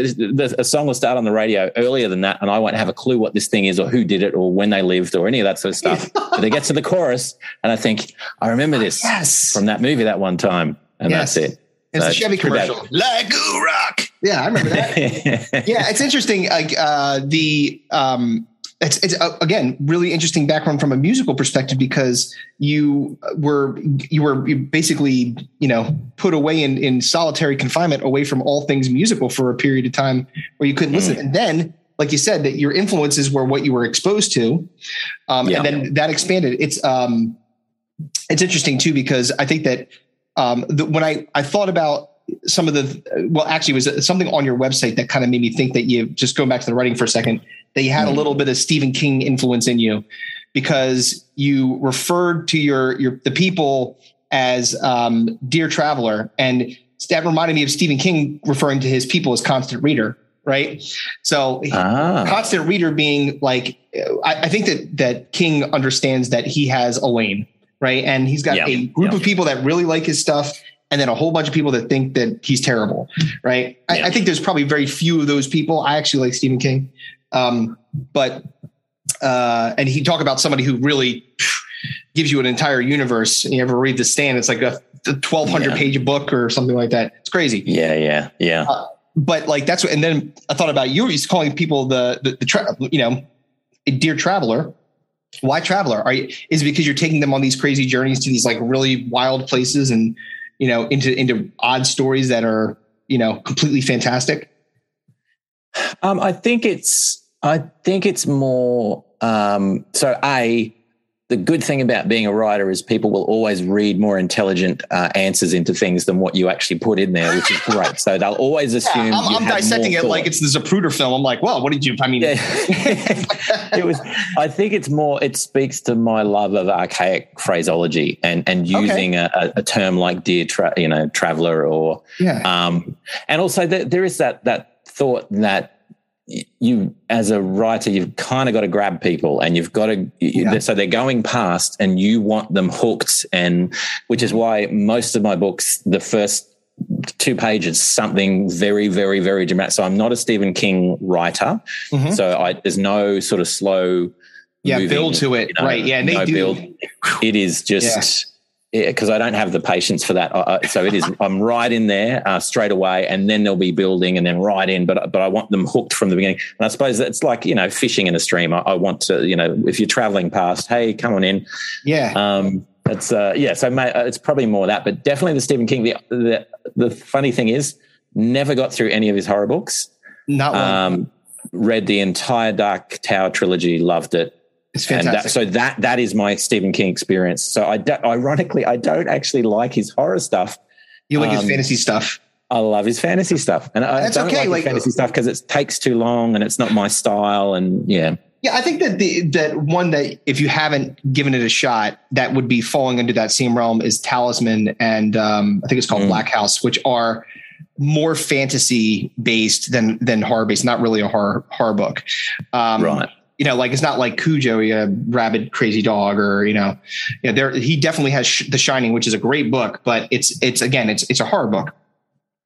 a song will start on the radio earlier than that, and I won't have a clue what this thing is or who did it or when they lived or any of that sort of stuff. but they get to the chorus, and I think I remember this Yes. from that movie that one time, and Yes. that's it. It's So a Chevy pretty bad. commercial. Like a rock. Yeah, I remember that. yeah, it's interesting. Like uh, the um, it's it's uh, again really interesting background from a musical perspective because you were you were basically you know put away in in solitary confinement away from all things musical for a period of time where you couldn't listen, and then like you said that your influences were what you were exposed to, um, Yeah. and then that expanded. It's um, it's interesting too because I think that um, the, when I I thought about some of the well actually it was something on your website that kind of made me think that you just going back to the writing for a second that you had a Mhm. little bit of Stephen King influence in you because you referred to your your the people as um, dear traveler. And that reminded me of Stephen King referring to his people as constant reader right? So ah, constant reader being like I, I think that that king understands that he has a lane right? And he's got a group of people that really like his stuff and then a whole bunch of people that think that he's terrible right? I, I think there's probably very few of those people. I actually like stephen king um, but uh, and he talk about somebody who really gives you an entire universe. You ever read the stand? It's like a 1200 Yeah. page book or something like that. It's crazy. Yeah, yeah, yeah. but like that's what and then i thought about you. He's calling people the the, the tra- you know a dear traveler. Why traveler? Are you is it because you're taking them on these crazy journeys to these like really wild places and you know into into odd stories that are you know completely fantastic Um, I think it's I think it's more um, so a the good thing about being a writer is people will always read more intelligent uh, answers into things than what you actually put in there, which is great. So they'll always assume I'm, you I'm have dissecting it like it's the Zapruder film i'm like well what did you i mean Yeah. it was. I think it's more. It speaks to my love of archaic phraseology and and using a, a, a term like dear, tra- you know, traveler or yeah um, and also there, there is that that thought that you as a writer you've kind of got to grab people and you've got to Yeah. so they're going past and you want them hooked and which is why most of my books the first two pages something very very very dramatic so i'm not a stephen king writer Mhm. so i there's no sort of slow yeah moving, build to it you know, right yeah no build. it is just because I don't have the patience for that. Uh, so it is. I'm right in there uh, straight away, and then they'll be building, and then right in. But but I want them hooked from the beginning. And I suppose it's like you know fishing in a stream. I, I want to you know if you're traveling past, hey, come on in. yeah Um, it's uh, yeah. So uh, it's probably more that, but definitely the Stephen King. The the the funny thing is, never got through any of his horror books. not one. Um, read the entire Dark Tower trilogy, loved it. It's fantastic. And that, so that that is my Stephen King experience. So I do, ironically I don't actually like his horror stuff. You like um, his fantasy stuff. I love his fantasy stuff, and I That's don't okay. like, like fantasy stuff because it takes too long and it's not my style. And yeah, yeah, I think that the that one that if you haven't given it a shot, that would be falling into that same realm is Talisman, and um, I think it's called mm. Black House, which are more fantasy based than than horror based. Not really a horror horror book, um, right? You know, like it's not like Cujo, a rabid crazy dog, or you know, yeah. There, he definitely has sh- The Shining, which is a great book, but it's it's again, it's it's a horror book.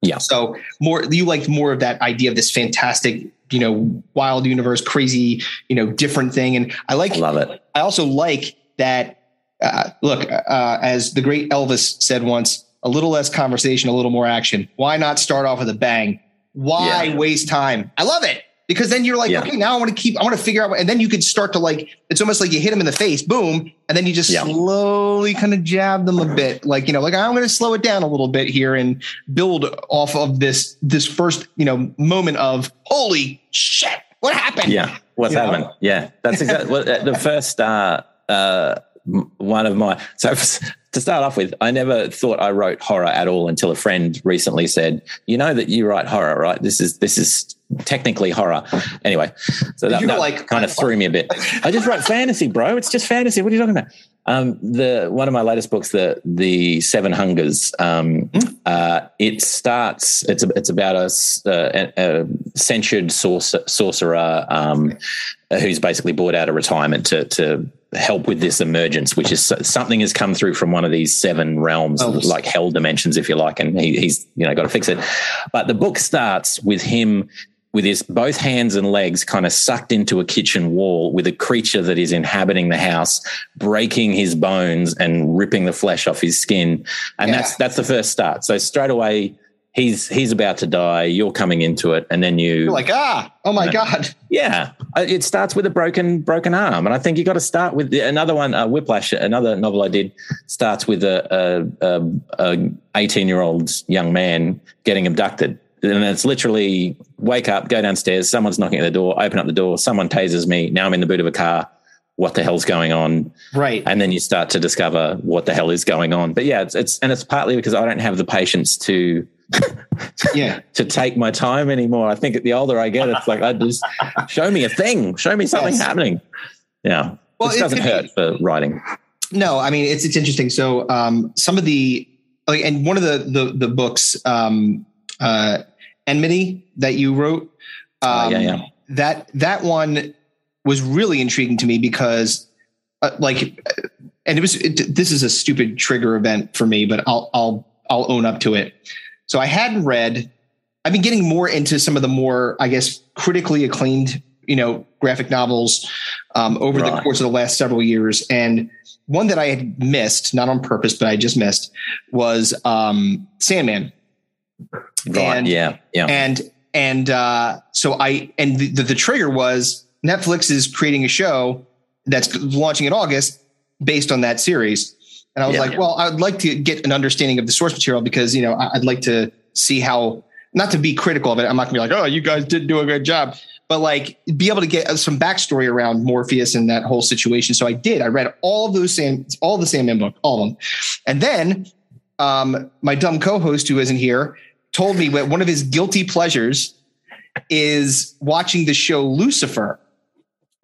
Yeah. So more you liked more of that idea of this fantastic, you know, wild universe, crazy, you know, different thing. And I like I love it. I also like that uh, look, uh, as the great Elvis said once, a little less conversation, a little more action. Why not start off with a bang? Why yeah. waste time? I love it because then you're like, yeah. okay, now I want to keep, I want to figure out, what, and then you could start to like, it's almost like you hit them in the face, boom, and then you just yeah. slowly kind of jab them a bit, like you know, like I'm going to slow it down a little bit here and build off of this this first you know moment of holy shit, what happened? Yeah, what's happened? Yeah, that's exactly what the first. uh uh one of my so to start off with, I never thought I wrote horror at all until a friend recently said, "You know that you write horror, right? This is this is technically horror." Anyway, so that, that like, kind of threw me a bit. I just wrote fantasy, bro. It's just fantasy. What are you talking about? Um, the one of my latest books, the the Seven Hungers. Um, mm. uh, it starts. It's a, it's about a, a, a censured sorcerer, sorcerer um, who's basically brought out of retirement to to help with this emergence, which is something has come through from one of these seven realms, oh, like hell dimensions, if you like, and he, he's you know got to fix it. But the book starts with him with his both hands and legs kind of sucked into a kitchen wall with a creature that is inhabiting the house, breaking his bones and ripping the flesh off his skin, and yeah. that's that's the first start. So straight away he's he's about to die you're coming into it and then you You're like ah oh my you know, god. yeah. It starts with a broken broken arm and i think you got to start with another one uh, whiplash another novel i did starts with a, a, a 18 year old young man getting abducted. And it's literally wake up go downstairs someone's knocking at the door open up the door someone tases me now i'm in the boot of a car what the hell's going on? Right. And then you start to discover what the hell is going on. But yeah it's, it's and it's partly because i don't have the patience to yeah. to take my time anymore. I think the older i get it's like i just show me a thing. Show me something yes. happening. Yeah. Well it doesn't hurt for writing. No i mean it's it's interesting. So um some of the like and one of the the, the books um uh enmity that you wrote um, uh, yeah, yeah. that that one was really intriguing to me because uh, like and it was it, this is a stupid trigger event for me but i'll i'll i'll own up to it so I hadn't read, I've been getting more into some of the more, I guess, critically acclaimed, you know, graphic novels um, over right. the course of the last several years. And one that I had missed, not on purpose, but I just missed, was um, Sandman. Right. And, yeah. Yeah. And and uh, so I and the, the, the trigger was Netflix is creating a show that's launching in August based on that series. And I was yeah, like, yeah. well, I would like to get an understanding of the source material because, you know, I'd like to see how, not to be critical of it. I'm not gonna be like, oh, you guys did do a good job, but like be able to get some backstory around Morpheus and that whole situation. So I did. I read all of those same, all the Sandman book, all of them. And then um, my dumb co-host who isn't here told me that one of his guilty pleasures is watching the show Lucifer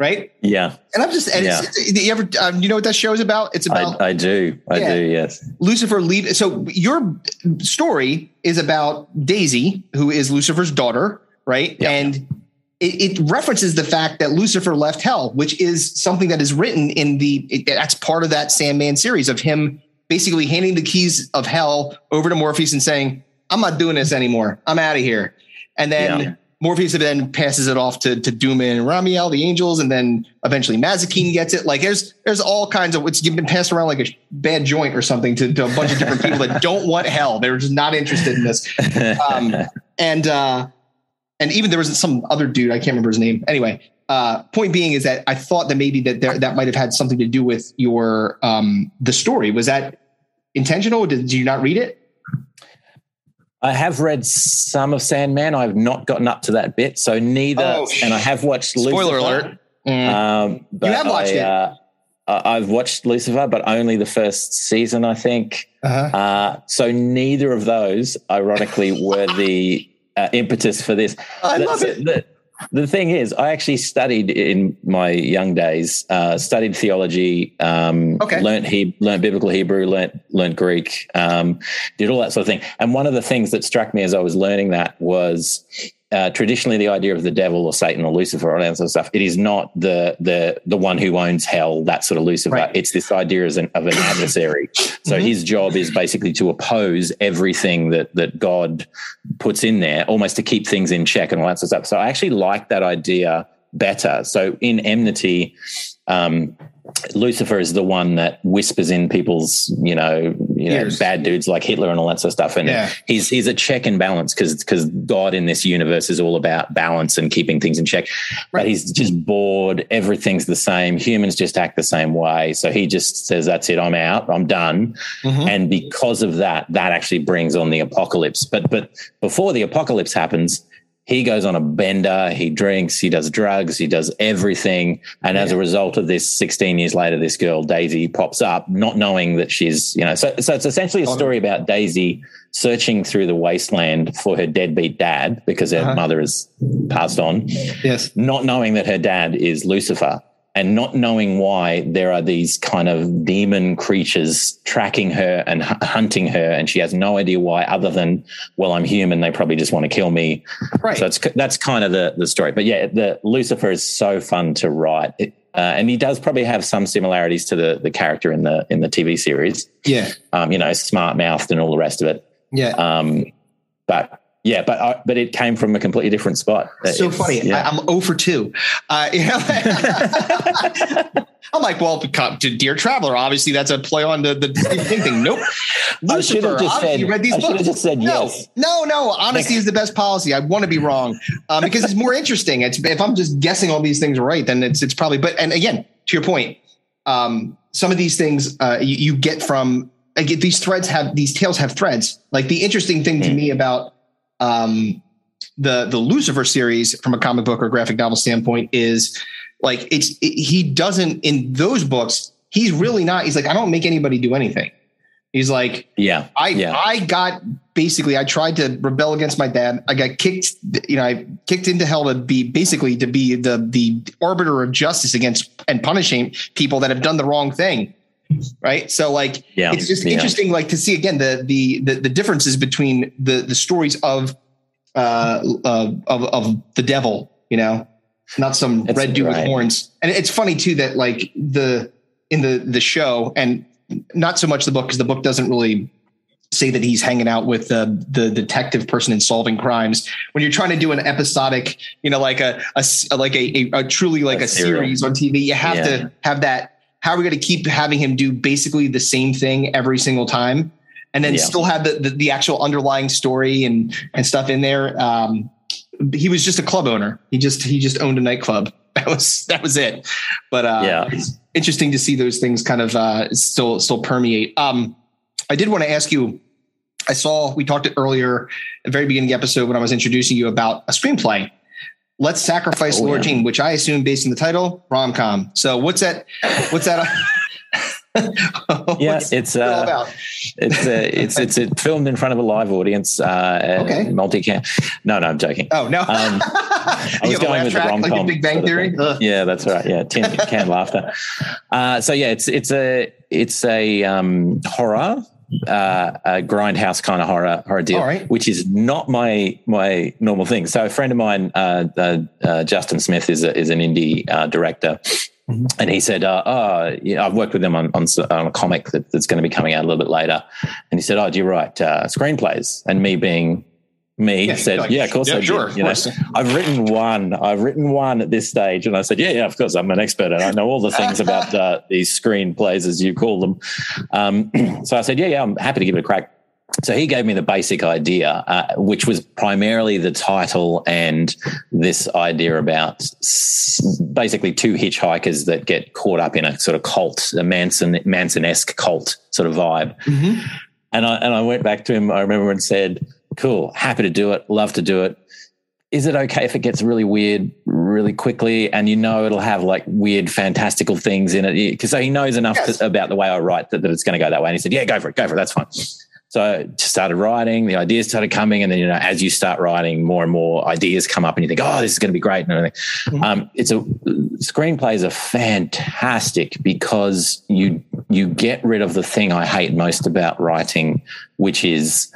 right? Yeah. And I'm just, and yeah. you ever, um, you know what that show is about? It's about, I, I do. I yeah, do. Yes. Lucifer leave. So your story is about Daisy, who is Lucifer's daughter, right? Yeah. And it, it, references the fact that Lucifer left hell, which is something that is written in the, it, that's part of that Sandman series of him basically handing the keys of hell over to Morpheus and saying, I'm not doing this anymore. I'm out of here. And then Morpheus then passes it off to, to Duma and Remiel, the angels, and then eventually Mazikeen gets it. Like there's there's all kinds of it's been passed around like a bad joint or something to, to a bunch of different people that don't want hell. They're just not interested in this. Um, and uh, and even there was some other dude I can't remember his name. Anyway, uh, point being is that I thought that maybe that there, that might have had something to do with your um, the story. Was that intentional? Did, did you not read it? I have read some of Sandman. I've not gotten up to that bit, so neither. Oh, and I have watched. Spoiler Lucifer. alert! Mm. Um, but You have watched I, it. Uh, I've watched Lucifer, but only the first season, I think. Uh-huh. Uh, so neither of those, ironically, were the uh, impetus for this. I the, love it. The, the thing is, I actually studied in my young days, uh, studied theology, um, Okay. learned, he, learned biblical Hebrew, learned, learned Greek, um, did all that sort of thing. And one of the things that struck me as I was learning that was uh, traditionally the idea of the devil or Satan or Lucifer or all that sort of stuff. It is not the the the one who owns hell, that sort of Lucifer. Right. It's this idea as an, of an adversary. So Mhm. his job is basically to oppose everything that that God puts in there, almost to keep things in check and all that sort of stuff. So I actually like that idea better. So in enmity, um, Lucifer is the one that whispers in people's, you know, you know, bad dudes like Hitler and all that sort of stuff. And Yeah. he's he's a check and balance because because God in this universe is all about balance and keeping things in check. Right. But he's just bored. Everything's the same. Humans just act the same way. So he just says, "That's it. I'm out. I'm done." Mhm. And because of that, that actually brings on the apocalypse. But but before the apocalypse happens, he goes on a bender, he drinks, he does drugs, he does everything. And as a result of this, 16 years later, this girl, Daisy, pops up, not knowing that she's, you know, so, so it's essentially a story about Daisy searching through the wasteland for her deadbeat dad because her Uh-huh. mother has passed on Yes. not knowing that her dad is Lucifer and not knowing why there are these kind of demon creatures tracking her and hu- hunting her and she has no idea why other than well I'm human they probably just want to kill me Right. so it's that's kind of the the story but yeah the Lucifer is so fun to write It- uh, and he does probably have some similarities to the the character in the in the TV series yeah. um you know smart mouthed and all the rest of it Yeah. um but yeah but I, but it came from a completely different spot so It's- funny. yeah. I, I'm 0 for 2. Uh, you know? I'm like, well, to Dear Traveler, obviously that's a play on the, the King thing. Nope. I should have Lucifer, just said. you read these I books. just said No, yes. no, no. Honesty is the best policy. I want to be wrong um, because it's more interesting. It's if I'm just guessing all these things right, then it's it's probably. But and again, to your point, um, some of these things uh, you, you get from I get these threads have these tales have threads. Like the interesting thing to Mm. me about um, the the Lucifer series from a comic book or graphic novel standpoint is like it's it, he doesn't in those books. He's really not. He's like I don't make anybody do anything. He's like Yeah. I Yeah. I got basically I tried to rebel against my dad. I got kicked, you know, I kicked into hell to be basically to be the the arbiter of justice against and punishing people that have done the wrong thing. Right. So like Yeah. it's just Yeah. interesting like to see again the the the, the differences between the the stories of uh, uh of of the devil, you know, not some That's red dude with horns. And it's funny too that like the in the the show and not so much the book because the book doesn't really say that he's hanging out with the the detective person in solving crimes. When you're trying to do an episodic, you know, like a, a like a, a, a truly like A a, series on TV, you have Yeah. to have that. How are we going to keep having him do basically the same thing every single time, and then Yeah. still have the, the the actual underlying story and and stuff in there? Um, he was just a club owner. He just he just owned a nightclub. That was that was it. But uh, Yeah. it's interesting to see those things kind of uh, still still permeate. Um, I did want to ask you. I saw we talked earlier at the very beginning of the episode when I was introducing you about a screenplay. Let's sacrifice Oh, Laura yeah. Jean, which I assume based on the title, rom com. So what's that? What's that? Yeah, What's it's uh, about? it's uh, it's it's it filmed in front of a live audience. Uh, Okay. multicam. No, no, I'm joking. Oh no! Um, I was going with the track like rom-com the Big Bang Theory. Yeah, that's right. Yeah, tin, canned laughter. Uh, so yeah, it's it's a it's a um, horror, uh, a grindhouse kind of horror horror deal, right. which is not my my normal thing. So a friend of mine, uh, uh, uh, Justin Smith, is a, is an indie uh, director. Mhm. And he said, uh, "Oh, yeah, I've worked with him on, on, on a comic that, that's going to be coming out a little bit later." And he said, "Oh, do you write uh, screenplays?" And me being me Yeah, said, like, "Yeah, of course yeah, I do." sure, of You know. I've written one. I've written one at this stage, and I said, "Yeah, yeah, of course, I'm an expert, and I know all the things about uh, these screenplays, as you call them." Um, so I said, "Yeah, yeah, I'm happy to give it a crack." So he gave me the basic idea, uh, which was primarily the title and this idea about s- basically two hitchhikers that get caught up in a sort of cult, a Manson Manson esque cult sort of vibe. Mhm. And I and I went back to him. I remember and said, "Cool, happy to do it. Love to do it. is it okay if it gets really weird really quickly and you know it'll have like weird fantastical things in it because so he knows enough yes. to, about the way i write that, that it's going to go that way and he said yeah go for it go for it that's fine so I started writing, the ideas started coming, and then you know, as you start writing, more and more ideas come up, and you think, "Oh, this is going to be great!" And everything. Mm-hmm. Um, it's a screenplays are fantastic because you you get rid of the thing I hate most about writing, which is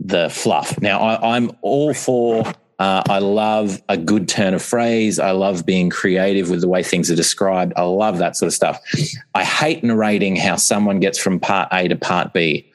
the fluff. Now, I, I'm all for uh, I love a good turn of phrase. I love being creative with the way things are described. I love that sort of stuff. I hate narrating how someone gets from part A to part B.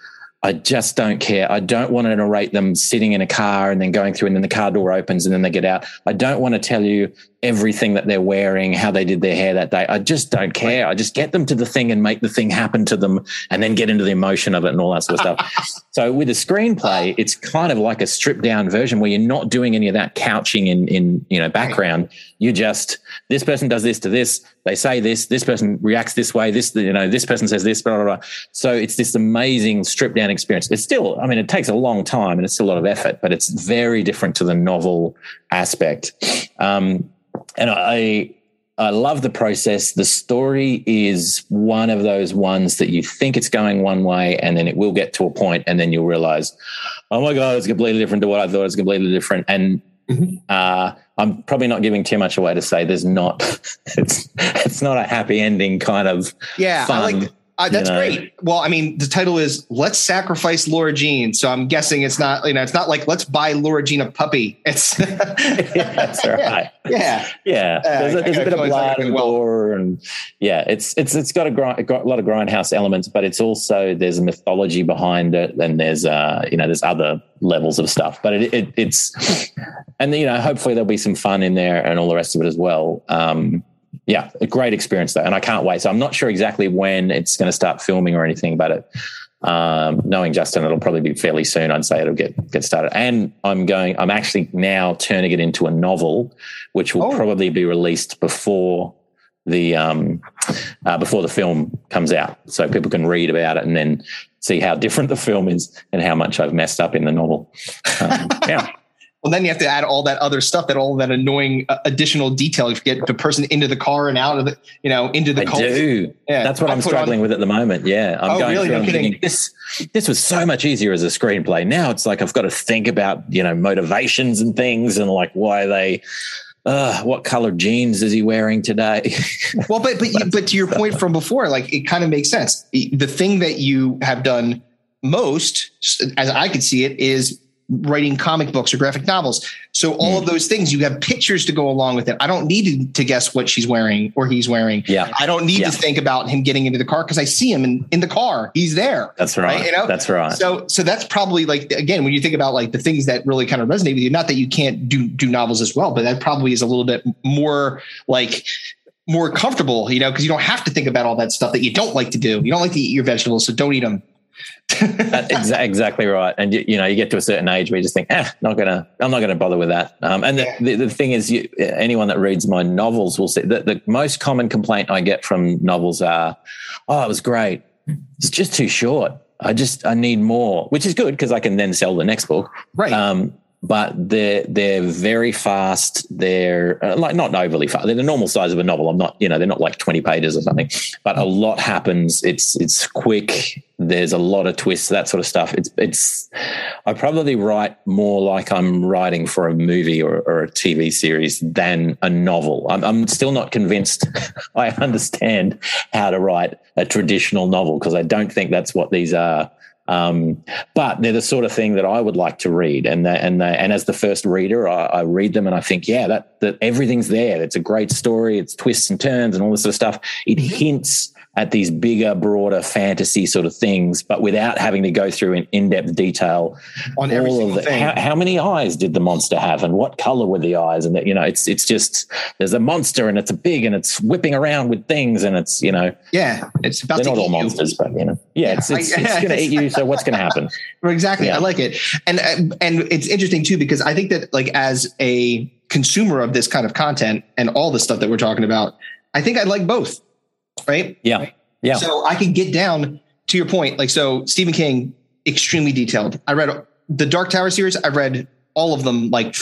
I just don't care. I don't want to narrate them sitting in a car and then going through, and then the car door opens and then they get out. I don't want to tell you everything that they're wearing, how they did their hair that day. I just don't care. I just get them to the thing and make the thing happen to them and then get into the emotion of it and all that sort of stuff. so with a screenplay, it's kind of like a stripped down version where you're not doing any of that couching in, in, you know, background. You just, this person does this to this. They say this, this person reacts this way. This, you know, this person says this, blah, blah, blah. So it's this amazing stripped down experience. It's still, I mean, it takes a long time and it's still a lot of effort, but it's very different to the novel aspect. Um, and I I love the process. The story is one of those ones that you think it's going one way, and then it will get to a point, and then you'll realize, oh my god, it's completely different to what I thought. It's completely different, and mm-hmm. uh, I'm probably not giving too much away to say there's not it's it's not a happy ending kind of yeah. Fun, I like uh, that's you know? great. Well, I mean, the title is "Let's Sacrifice Laura Jean," so I'm guessing it's not. You know, it's not like "Let's buy Laura Jean a puppy." It's yeah, that's right. Yeah, yeah. Uh, there's a, there's a bit of blood and well. gore, and yeah, it's it's it's got a, grind, got a lot of grindhouse elements, but it's also there's a mythology behind it, and there's uh you know there's other levels of stuff. But it, it it's and you know hopefully there'll be some fun in there and all the rest of it as well. Um, yeah, a great experience though, and I can't wait. So I'm not sure exactly when it's going to start filming or anything, but it, um, knowing Justin, it'll probably be fairly soon. I'd say it'll get get started. And I'm going. I'm actually now turning it into a novel, which will oh. probably be released before the um, uh, before the film comes out, so people can read about it and then see how different the film is and how much I've messed up in the novel. Um, yeah. Well, then you have to add all that other stuff, that all that annoying uh, additional detail. You get the person into the car and out of the, you know, into the. I cult. do. Yeah, that's what I am struggling on, with at the moment. Yeah, I'm oh, going really? through. No thinking, this this was so much easier as a screenplay. Now it's like I've got to think about you know motivations and things and like why they. Uh, what color jeans is he wearing today? well, but but but to your point from before, like it kind of makes sense. The thing that you have done most, as I could see it, is writing comic books or graphic novels. So all of hmm. those things, you have pictures to go along with it. I don't need to, guess what she's wearing or he's wearing. Yeah. I don't need yeah. to think about him getting into the car because I see him in, in the car. He's there. That's right. right. You know? That's right. So so that's probably like again, when you think about like the things that really kind of resonate with you, not that you can't do do novels as well, but that probably is a little bit more like more comfortable, you know, because you don't have to think about all that stuff that you don't like to do. You don't like to eat your vegetables, so don't eat them exactly right. And you, you, know, you get to a certain age where you just think, eh, not gonna, I'm not gonna bother with that. Um, and the, the, the, thing is, you, anyone that reads my novels will see that the most common complaint I get from novels are, oh, it was great. It's just too short. I just I need more, which is good because I can then sell the next book. Right. Um, but they're they're very fast. They're uh, like not overly fast. They're the normal size of a novel. I'm not, you know, they're not like 20 pages or something. But a lot happens. It's it's quick. There's a lot of twists, that sort of stuff. It's it's. I probably write more like I'm writing for a movie or, or a TV series than a novel. I'm, I'm still not convinced. I understand how to write a traditional novel because I don't think that's what these are um, but they're the sort of thing that I would like to read, and and and as the first reader, I, I, read them and I think, yeah, that that everything's there. It's a great story. It's twists and turns and all this sort of stuff. It mm-hmm. hints at these bigger, broader fantasy sort of things, but without having to go through in in-depth detail on all of the, how, how, many eyes did the monster have and what color were the eyes? And that, you know, it's, it's just, there's a monster and it's a big and it's whipping around with things and it's, you know, yeah, it's about they're not all monsters, you. but you know, yeah, yeah it's, it's, it's going to eat you. So what's going to happen? exactly. Yeah. I like it. And, and it's interesting too, because I think that like as a consumer of this kind of content and all the stuff that we're talking about, I think I like both right? Yeah. Yeah. So I can get down to your point. Like, so Stephen King, extremely detailed. I read the Dark Tower series. I read all of them like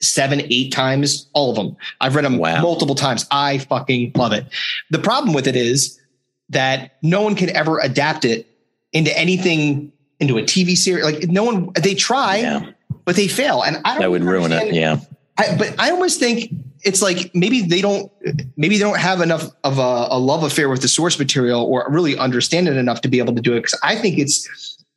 seven, eight times, all of them. I've read them wow. multiple times. I fucking love it. The problem with it is that no one can ever adapt it into anything, into a TV series. Like no one, they try, yeah. but they fail. And I don't that would ruin it. Yeah. I, but I almost think it's like maybe they don't maybe they don't have enough of a, a, love affair with the source material or really understand it enough to be able to do it. Because i think it's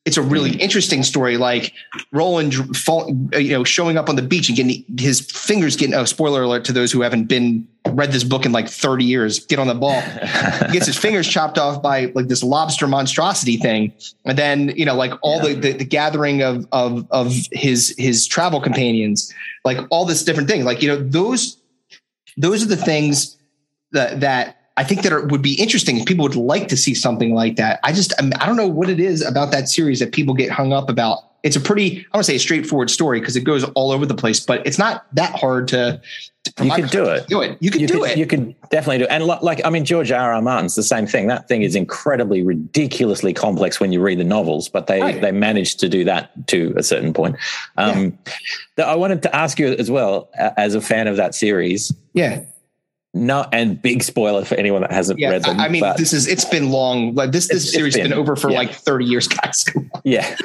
it's a really interesting story. Like roland fall, uh, you know showing up on the beach and getting his fingers getting oh spoiler alert to those who haven't been read this book in like 30 years get on the ball. He gets his fingers chopped off by like this lobster monstrosity thing. And then you know like all yeah. the, the, the gathering of of of his his travel companions like all this different thing. Like you know those those are the things that that I think that are, would be interesting. People would like to see something like that. I just I don't know what it is about that series that people get hung up about. It's a pretty I want to say a straightforward story because it goes all over the place, but it's not that hard to. to you could do it. Do it. You can you do could, it. You could definitely do it. And like I mean, George R. R. Martin's the same thing. That thing is incredibly ridiculously complex when you read the novels, but they right. they managed to do that to a certain point. Um, yeah. I wanted to ask you as well, as a fan of that series. Yeah no, and big spoiler for anyone that hasn't yeah, read them. I mean, this is it's been long. Like this, this series has been, been, over for yeah. like thirty years, guys. yeah.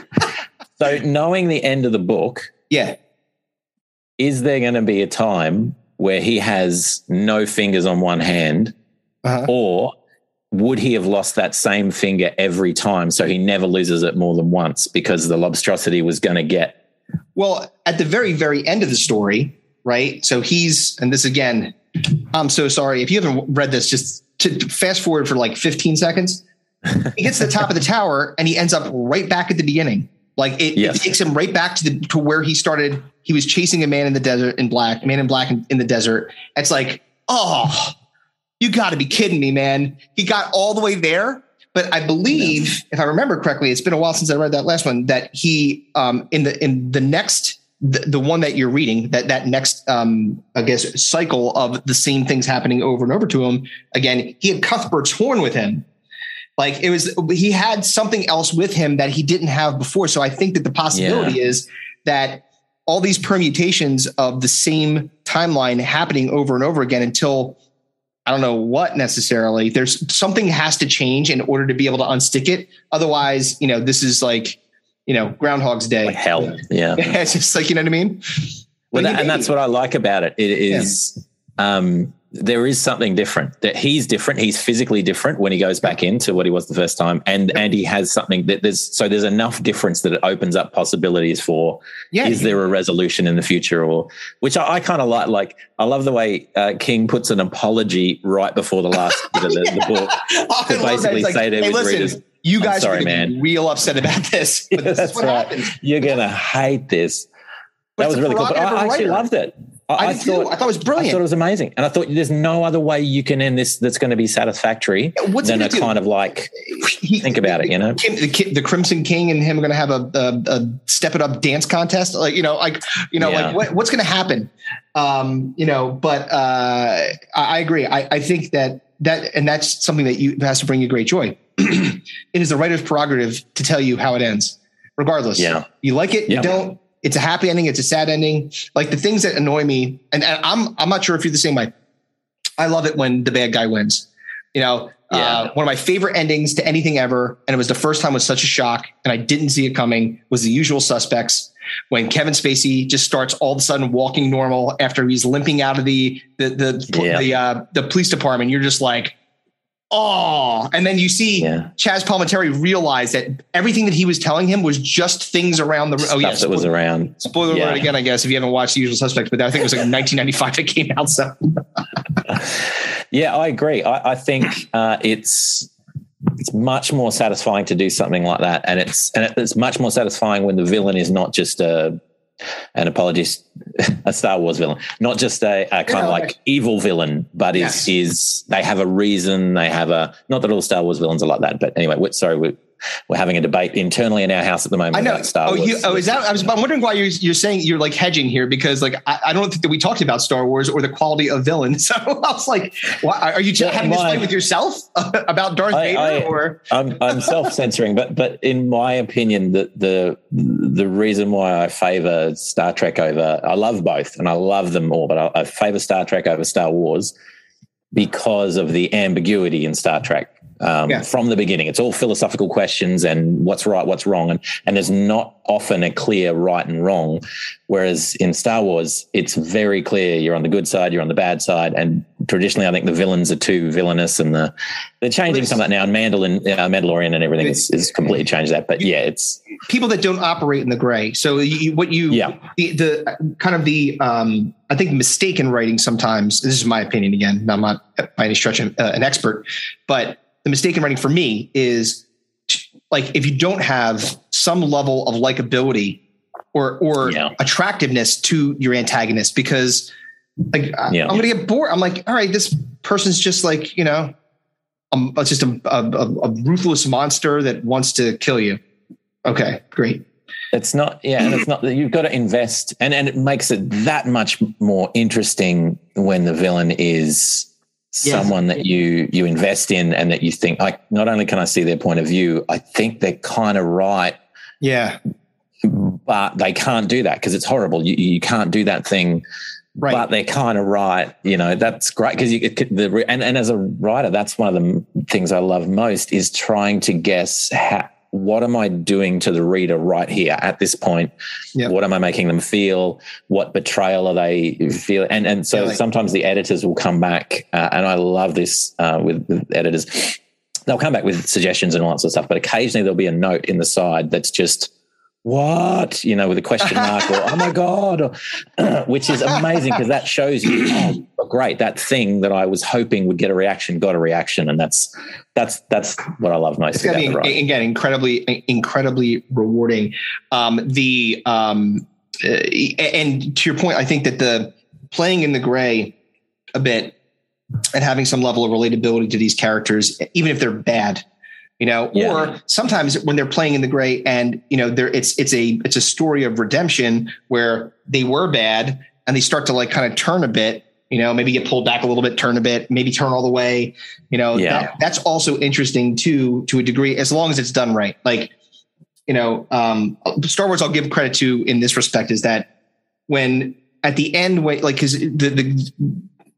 So knowing the end of the book, yeah, is there going to be a time where he has no fingers on one hand, uh-huh. or would he have lost that same finger every time, so he never loses it more than once because the lobstrosity was going to get? Well, at the very, very end of the story, right? So he's, and this again I'm so sorry. If you haven't read this, just to fast forward for like 15 seconds. he gets to the top of the tower and he ends up right back at the beginning. Like it, yes. it, takes him right back to the to where he started. He was chasing a man in the desert in black, man in black in, in the desert. It's like, oh, you got to be kidding me, man. He got all the way there. But I believe, if I remember correctly, it's been a while since I read that last one. That he, um, in the in the next the, the one that you're reading, that that next, um, I guess, cycle of the same things happening over and over to him. Again, he had Cuthbert's horn with him. Like it was, he had something else with him that he didn't have before. So I think that the possibility yeah. is that all these permutations of the same timeline happening over and over again until I don't know what necessarily. There's something has to change in order to be able to unstick it. Otherwise, you know, this is like you know, Groundhog's Day. Like hell. Yeah. it's just like, you know what I mean? Well, that, and that's what I like about it. It is, yeah. um, there is something different that he's different. He's physically different when he goes back into what he was the first time. And, and he has something that there's, so there's enough difference that it opens up possibilities for, yeah, is there a resolution in the future or, which I, I kind of like, like, I love the way uh, King puts an apology right before the last bit of the, yeah. the book oh, to basically like, say to hey, his listen, readers, you guys sorry, are man. real upset about this. But this is what right. happens. You're gonna hate this. But that was really cool. But I, I actually loved it. I, I, I thought, I thought it was brilliant. I thought it was amazing, and I thought there's no other way you can end this that's going to be satisfactory What's than a do? kind of like he, think about the, it. You know, the, the, Crimson King and him are going to have a, a, a, step it up dance contest. Like you know, like you know, yeah. like what, what's going to happen? Um, you know, but uh, I, agree. I, I think that that and that's something that you has to bring you great joy. it is the writer's prerogative to tell you how it ends, regardless. Yeah, you like it, yeah. you don't. It's a happy ending. It's a sad ending. Like the things that annoy me, and, and I'm I'm not sure if you're the same way. I love it when the bad guy wins. You know, yeah. uh, one of my favorite endings to anything ever, and it was the first time was such a shock, and I didn't see it coming. Was the Usual Suspects when Kevin Spacey just starts all of a sudden walking normal after he's limping out of the the the yeah. the, uh, the police department. You're just like, oh, and then you see yeah. Chazz Palminteri realize that everything that he was telling him was just things around the. oh yes, yeah, it was around. Spoiler yeah. alert again, I guess if you haven't watched The Usual Suspects, but I think it was like 1995 that came out. So. yeah, I agree. I, I think uh, it's it's much more satisfying to do something like that, and it's and it's much more satisfying when the villain is not just a an apologist, a Star Wars villain, not just a, a kind of like evil villain, but yes. is is they have a reason, they have a not that all Star Wars villains are like that, but anyway, sorry, we're, we're having a debate internally in our house at the moment. I know. About Star oh, Wars. you, oh, is that? I was. I'm wondering why you're you're saying you're like hedging here because like I, I don't think that we talked about Star Wars or the quality of villains. So I was like, why, are you Yeah, having this my- fight with yourself about Darth I- Vader I- or? I'm, I'm self-censoring, but but in my opinion, the the the reason why I favor Star Trek over I love both and I love them all, but I, I favor Star Trek over Star Wars because of the ambiguity in Star Trek. Um, Yeah. From the beginning, it's all philosophical questions and what's right, what's wrong, and and there's not often a clear right and wrong. Whereas in Star Wars, it's very clear you're on the good side, you're on the bad side, and traditionally, I think the villains are too villainous, and the they're changing Well, some of that now. And Mandalorian, uh, Mandalorian, and everything is, is completely changed that. But yeah, it's people that don't operate in the gray. So you, what you, Yeah. the, the kind of the, um, I think mistaken writing sometimes, this is my opinion again, I'm not by any stretch uh, an expert, but the mistaken writing for me is like, if you don't have some level of likability or, or Yeah. attractiveness to your antagonist, because like, I- Yeah. I'm going to get bored. I'm like, all right, this person's just like, you know, um, it's just a, a, a ruthless monster that wants to kill you. Okay, great. it's not yeah, and it's not that you've got to invest, and and it makes it that much more interesting when the villain is Yes. someone that you you invest in and that you think like not only can I see their point of view, I think they're kind of right Yeah, but they can't do that because it's horrible. You, you can't do that thing, right. but they're kind of right. You know, that's great because you could- the and, and as a writer, that's one of the things I love most is trying to guess how, what am I doing to the reader right here at this point? Yep. What am I making them feel? What betrayal are they feeling? And and so Yeah, like- sometimes the editors will come back, uh, and I love this uh, with, with editors. They'll come back with suggestions and all that sort of stuff, but occasionally there'll be a note in the side that's just what you know with a question mark or oh my god or, which is amazing because that shows you oh great that thing that i was hoping would get a reaction got a reaction and that's that's that's what i love most it's about again incredibly incredibly rewarding. Um, the um, uh, and to your point, I think that the playing in the gray a bit and having some level of relatability to these characters, even if they're bad, you know, Yeah. or sometimes when they're playing in the gray and you know, there it's it's a it's a story of redemption where they were bad and they start to like kind of turn a bit. You know, maybe get pulled back a little bit, turn a bit, maybe turn all the way. You know, Yeah. that, that's also interesting too, to a degree, as long as it's done right. Like, you know, um, Star Wars, I'll give credit to in this respect is that when at the end, when like, because the, the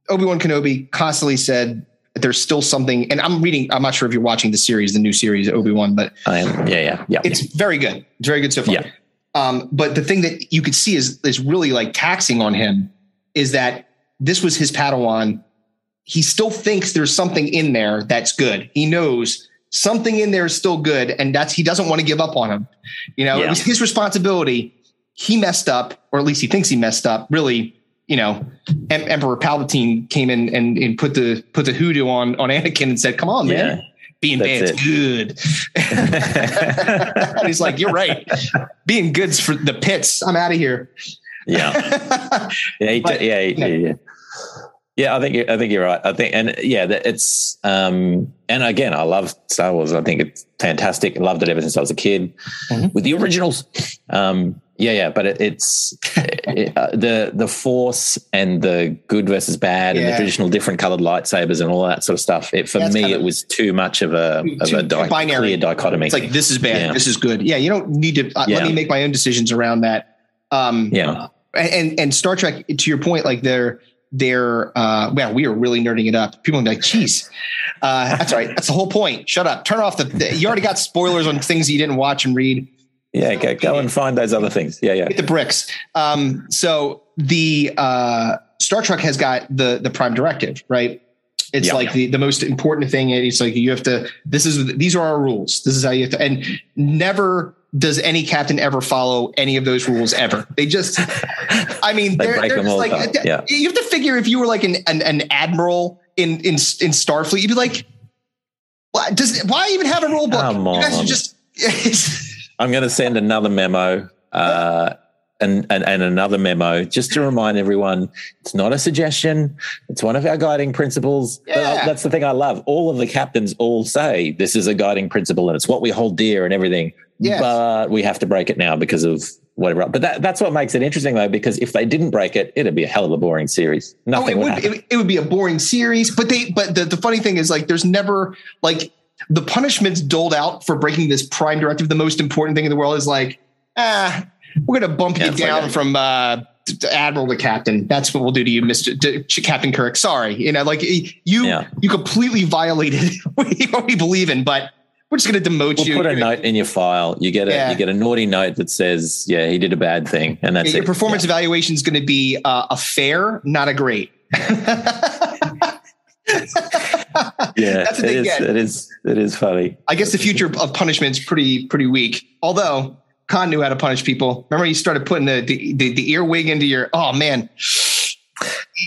Obi Wan Kenobi constantly said that there's still something, and I'm reading. I'm not sure if you're watching the series, the new series Obi Wan, but I am, yeah yeah yeah it's very good. It's very good so far. Yeah. Um, but the thing that you could see is is really like taxing on him is that this was his Padawan. He still thinks there's something in there that's good. He knows something in there is still good, and that's he doesn't want to give up on him. You know, it was his responsibility. He messed up, or at least he thinks he messed up. Really, you know, em- Emperor Palpatine came in and, and put the put the hoodoo on on Anakin and said, "Come on, man, being That's bad's good." and he's like, "You're right. Being good's for the pits. I'm out of here." yeah yeah he- But- yeah, yeah yeah yeah I think you're, I think you're right. I think, and yeah, it's um, and again, I love Star Wars. I think it's fantastic. I loved it ever since I was a kid Mhm. with the originals. Um, yeah, yeah, but it, it's it, uh, the the Force and the good versus bad and the traditional different colored lightsabers and all that sort of stuff. It for That's me, it was too much of a of a di- binary. clear dichotomy. It's like this is bad, Yeah. this is good. Yeah, you don't need to uh, Yeah. let me make my own decisions around that. Um, yeah, and and Star Trek, to your point, like they're they're uh, well, we are really nerding it up. People are like, "Geez, uh, that's all right. That's the whole point. Shut up. Turn off the. the- You already got spoilers on things you didn't watch and read. yeah. Go, go and find those other things. Yeah, yeah, Hit the bricks." Um, so the uh, Star Trek has got the the Prime Directive, right? It's Yeah. like the, the most important thing. It's like you have to. This is these are our rules. This is how you have to. And never does any captain ever follow any of those rules ever. They just. I mean, They they're, they're just like. Yeah. you have to figure if you were like an an, an admiral in in in Starfleet, you'd be like, why does why even have a rule book? Come You guys are just. I'm going to send another memo. Uh, and, and, and another memo just to remind everyone it's not a suggestion it's one of our guiding principles Yeah. that's the thing i love all of the captains all say this is a guiding principle and it's what we hold dear and everything Yes. but we have to break it now because of whatever but that, that's what makes it interesting though because if they didn't break it it'd be a hell of a boring series Oh, nothing it would would it, it would be a boring series, but they but the, the funny thing is like there's never like the punishments doled out for breaking this prime directive. The most important thing in the world is like ah, we're gonna bump Yeah, you it's like down from uh, to admiral to captain. That's what we'll do to you, Mister Captain Kirk. Sorry, you know, like you Yeah. you completely violated what what we believe in, but we're just gonna demote you. We'll you. put a note in your file. You get a Yeah. you get a naughty note that says, "Yeah, he did a bad thing," and that's your it. performance evaluation is going to be uh, a fair, not a great. Yeah, That's it is. get. It is. It is funny. I guess the future of punishment is pretty pretty weak. Although Khan knew how to punish people. Remember, he started putting the the, the, the earwig into your. Oh man.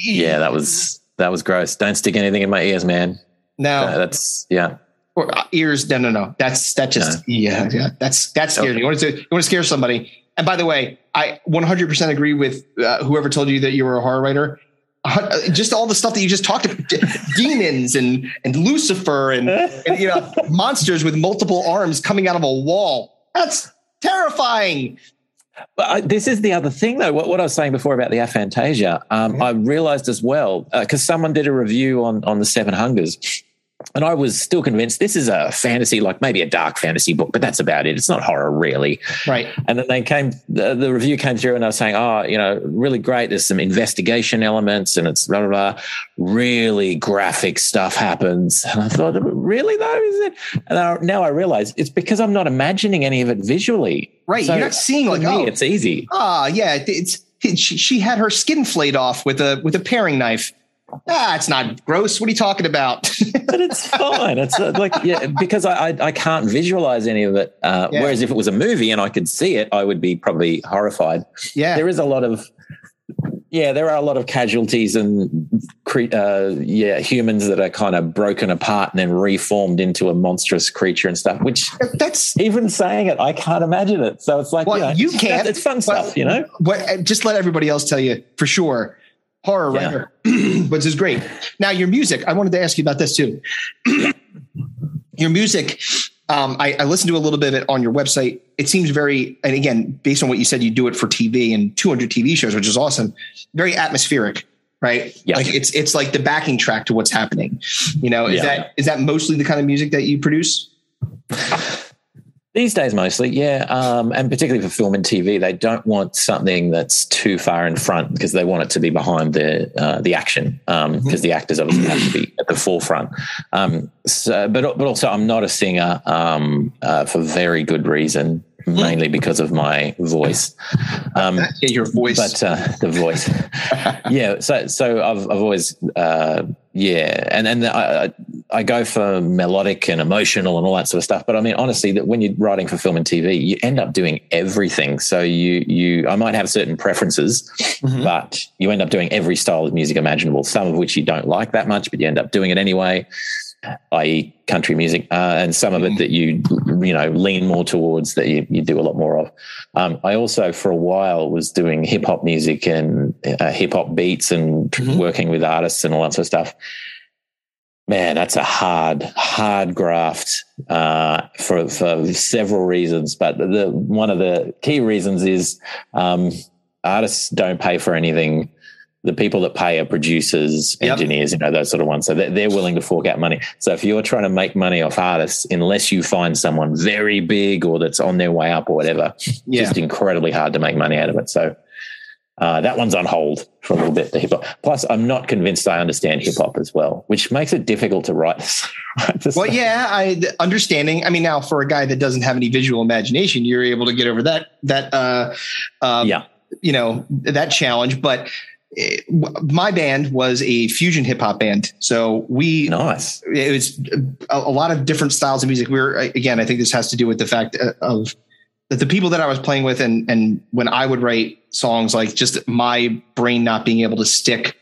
Yeah, that was that was gross. Don't stick anything in my ears, man. No, Uh, that's yeah. Or uh, ears. No, no, no. That's that just yeah, yeah. That's that scares me. You want to you want to scare somebody. And by the way, I 100% agree with uh, whoever told you that you were a horror writer. Uh, just all the stuff that you just talked about, demons and and Lucifer and, and you know monsters with multiple arms coming out of a wall. That's terrifying. But I, this is the other thing, though. What, what I was saying before about the aphantasia, um, Mhm. I realized as well because someone did a review on on the Seven Hungers, and I was still convinced this is a fantasy, like maybe a dark fantasy book, but that's about it. It's not horror, really. Right. And then they came, the, the review came through, and I was saying, "Oh, you know, really great. There's some investigation elements, and it's blah blah blah. Really graphic stuff happens." And I thought, "Really though, is it?" And I, now I realize it's because I'm not imagining any of it visually. Right. So You're not seeing like me, oh it's easy. ah yeah it's she, she had her skin flayed off with a with a paring knife. Ah, it's not gross. What are you talking about? but it's fine. It's uh, like yeah, because I, I I can't visualize any of it. Uh, Yeah. Whereas if it was a movie and I could see it, I would be probably horrified. yeah. There is a lot of yeah, there are a lot of casualties and cre- uh, yeah humans that are kind of broken apart and then reformed into a monstrous creature and stuff. Which That's even saying it, I can't imagine it. So it's like Well, you, know, you can't, It's fun stuff, you know. what. uh, Just let everybody else tell you for sure. Horror Yeah. writer, which is great. Now your music. I wanted to ask you about this too. your music. Um, I, I listened to a little bit of it on your website. It seems very, and again, based on what you said, you do it for TV and 200 TV shows, which is awesome. Very atmospheric, right? Yeah. Like it's it's like the backing track to what's happening. You know, is Yeah. that is that mostly the kind of music that you produce? These days, mostly, yeah, um, and particularly for film and TV, they don't want something that's too far in front because they want it to be behind the uh, the action because the actors obviously have to be at the forefront. Um, so, but but also, I'm not a singer um, uh, for very good reason, mainly because of my voice. Um, Yeah, your voice. but uh, the voice, yeah. So so I've I've always uh, yeah, and and I I- go for melodic and emotional and all that sort of stuff. But I mean, honestly, that when you're writing for film and TV, you end up doing everything. So you you I might have certain preferences, Mhm. but you end up doing every style of music imaginable. Some of which you don't like that much, but you end up doing it anyway. I.e., country music, uh, and some of it that you you know lean more towards that you, you do a lot more of. Um, I also, for a while, was doing hip hop music and uh, hip hop beats and Mhm. working with artists and all that sort of stuff. Man, that's a hard, hard graft uh, for for several reasons. But the one of the key reasons is um, artists don't pay for anything. The people that pay are producers, Yep. engineers, you know, those sort of ones. So they're, they're willing to fork out money. So if you're trying to make money off artists, unless you find someone very big or that's on their way up or whatever, yeah. just incredibly hard to make money out of it. So uh, that one's on hold for a little bit. The hip hop. Plus, I'm not convinced I understand hip hop as well, which makes it difficult to write. write this Well, stuff. yeah, I understanding. I mean, now for a guy that doesn't have any visual imagination, you're able to get over that that uh, um, Yeah. you know that challenge. But eh, w- my band was a fusion hip hop band, so we nice. it was a, a lot of different styles of music. We were again, I think this has to do with the fact uh, of that the people that I was playing with, and and when I would write songs, like just my brain not being able to stick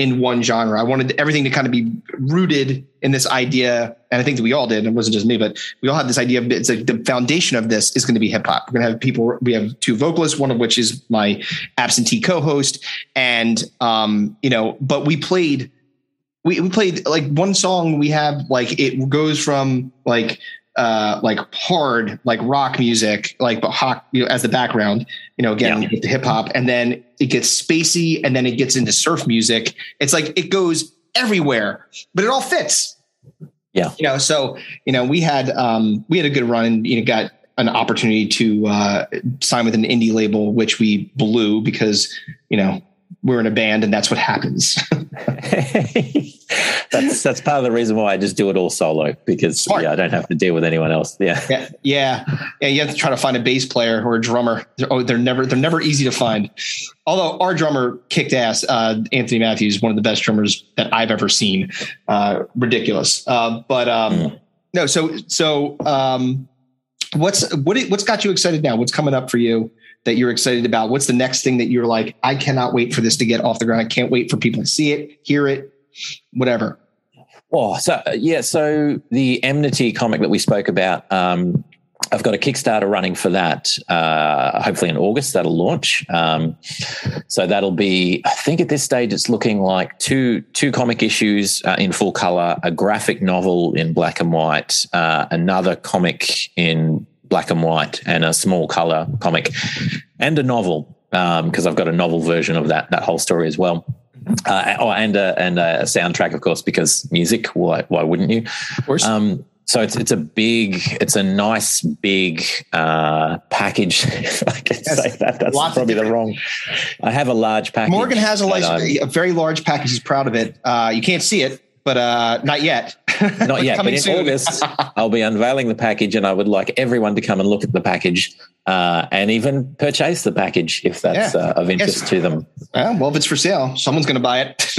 in one genre. I wanted everything to kind of be rooted in this idea, and I think that we all did. It wasn't just me, but we all had this idea of it's like the foundation of this is going to be hip hop. We're going to have people. We have two vocalists, one of which is my absentee co-host, and um, you know, but we played. We, we played like one song we have like it goes from like uh, like hard, like rock music, like but hawk, you know, as the background, you know, again, yeah. hip hop, and then it gets spacey, and then it gets into surf music. It's like it goes everywhere, but it all fits. Yeah, you know. So you know, we had um, we had a good run, and you know, got an opportunity to uh, sign with an indie label, which we blew because you know we're in a band and that's what happens. that's that's part of the reason why I just do it all solo because yeah, I don't have to deal with anyone else. Yeah. yeah. Yeah. Yeah. You have to try to find a bass player or a drummer. They're, oh, they're never they're never easy to find. Although our drummer kicked ass, uh, Anthony Matthews, one of the best drummers that I've ever seen. Uh, ridiculous. Uh, but um, mm. no, so so um, what's what what's got you excited now? What's coming up for you? That you're excited about? What's the next thing that you're like, I cannot wait for this to get off the ground. I can't wait for people to see it, hear it, whatever. Oh, so yeah. So the enmity comic that we spoke about, um, I've got a Kickstarter running for that. Uh, hopefully in August that'll launch. Um, so that'll be, I think at this stage it's looking like two two comic issues uh, in full color, a graphic novel in black and white, uh, another comic in black and white and a small color comic and a novel because um, I've got a novel version of that that whole story as well. Uh, oh, and a, and a soundtrack, of course, because music. Why why wouldn't you? Of course. Um, so it's it's a big, it's a nice big uh, package. If I can yes, say that, that's probably the wrong. I have a large package. Morgan has a, but, um, a very large package. He's proud of it. Uh, you can't see it, but uh, not yet. Not yet, but in soon. August, I'll be unveiling the package, and I would like everyone to come and look at the package uh, and even purchase the package if that's yeah. uh, of interest yes. to them. well, if it's for sale, someone's going to buy it.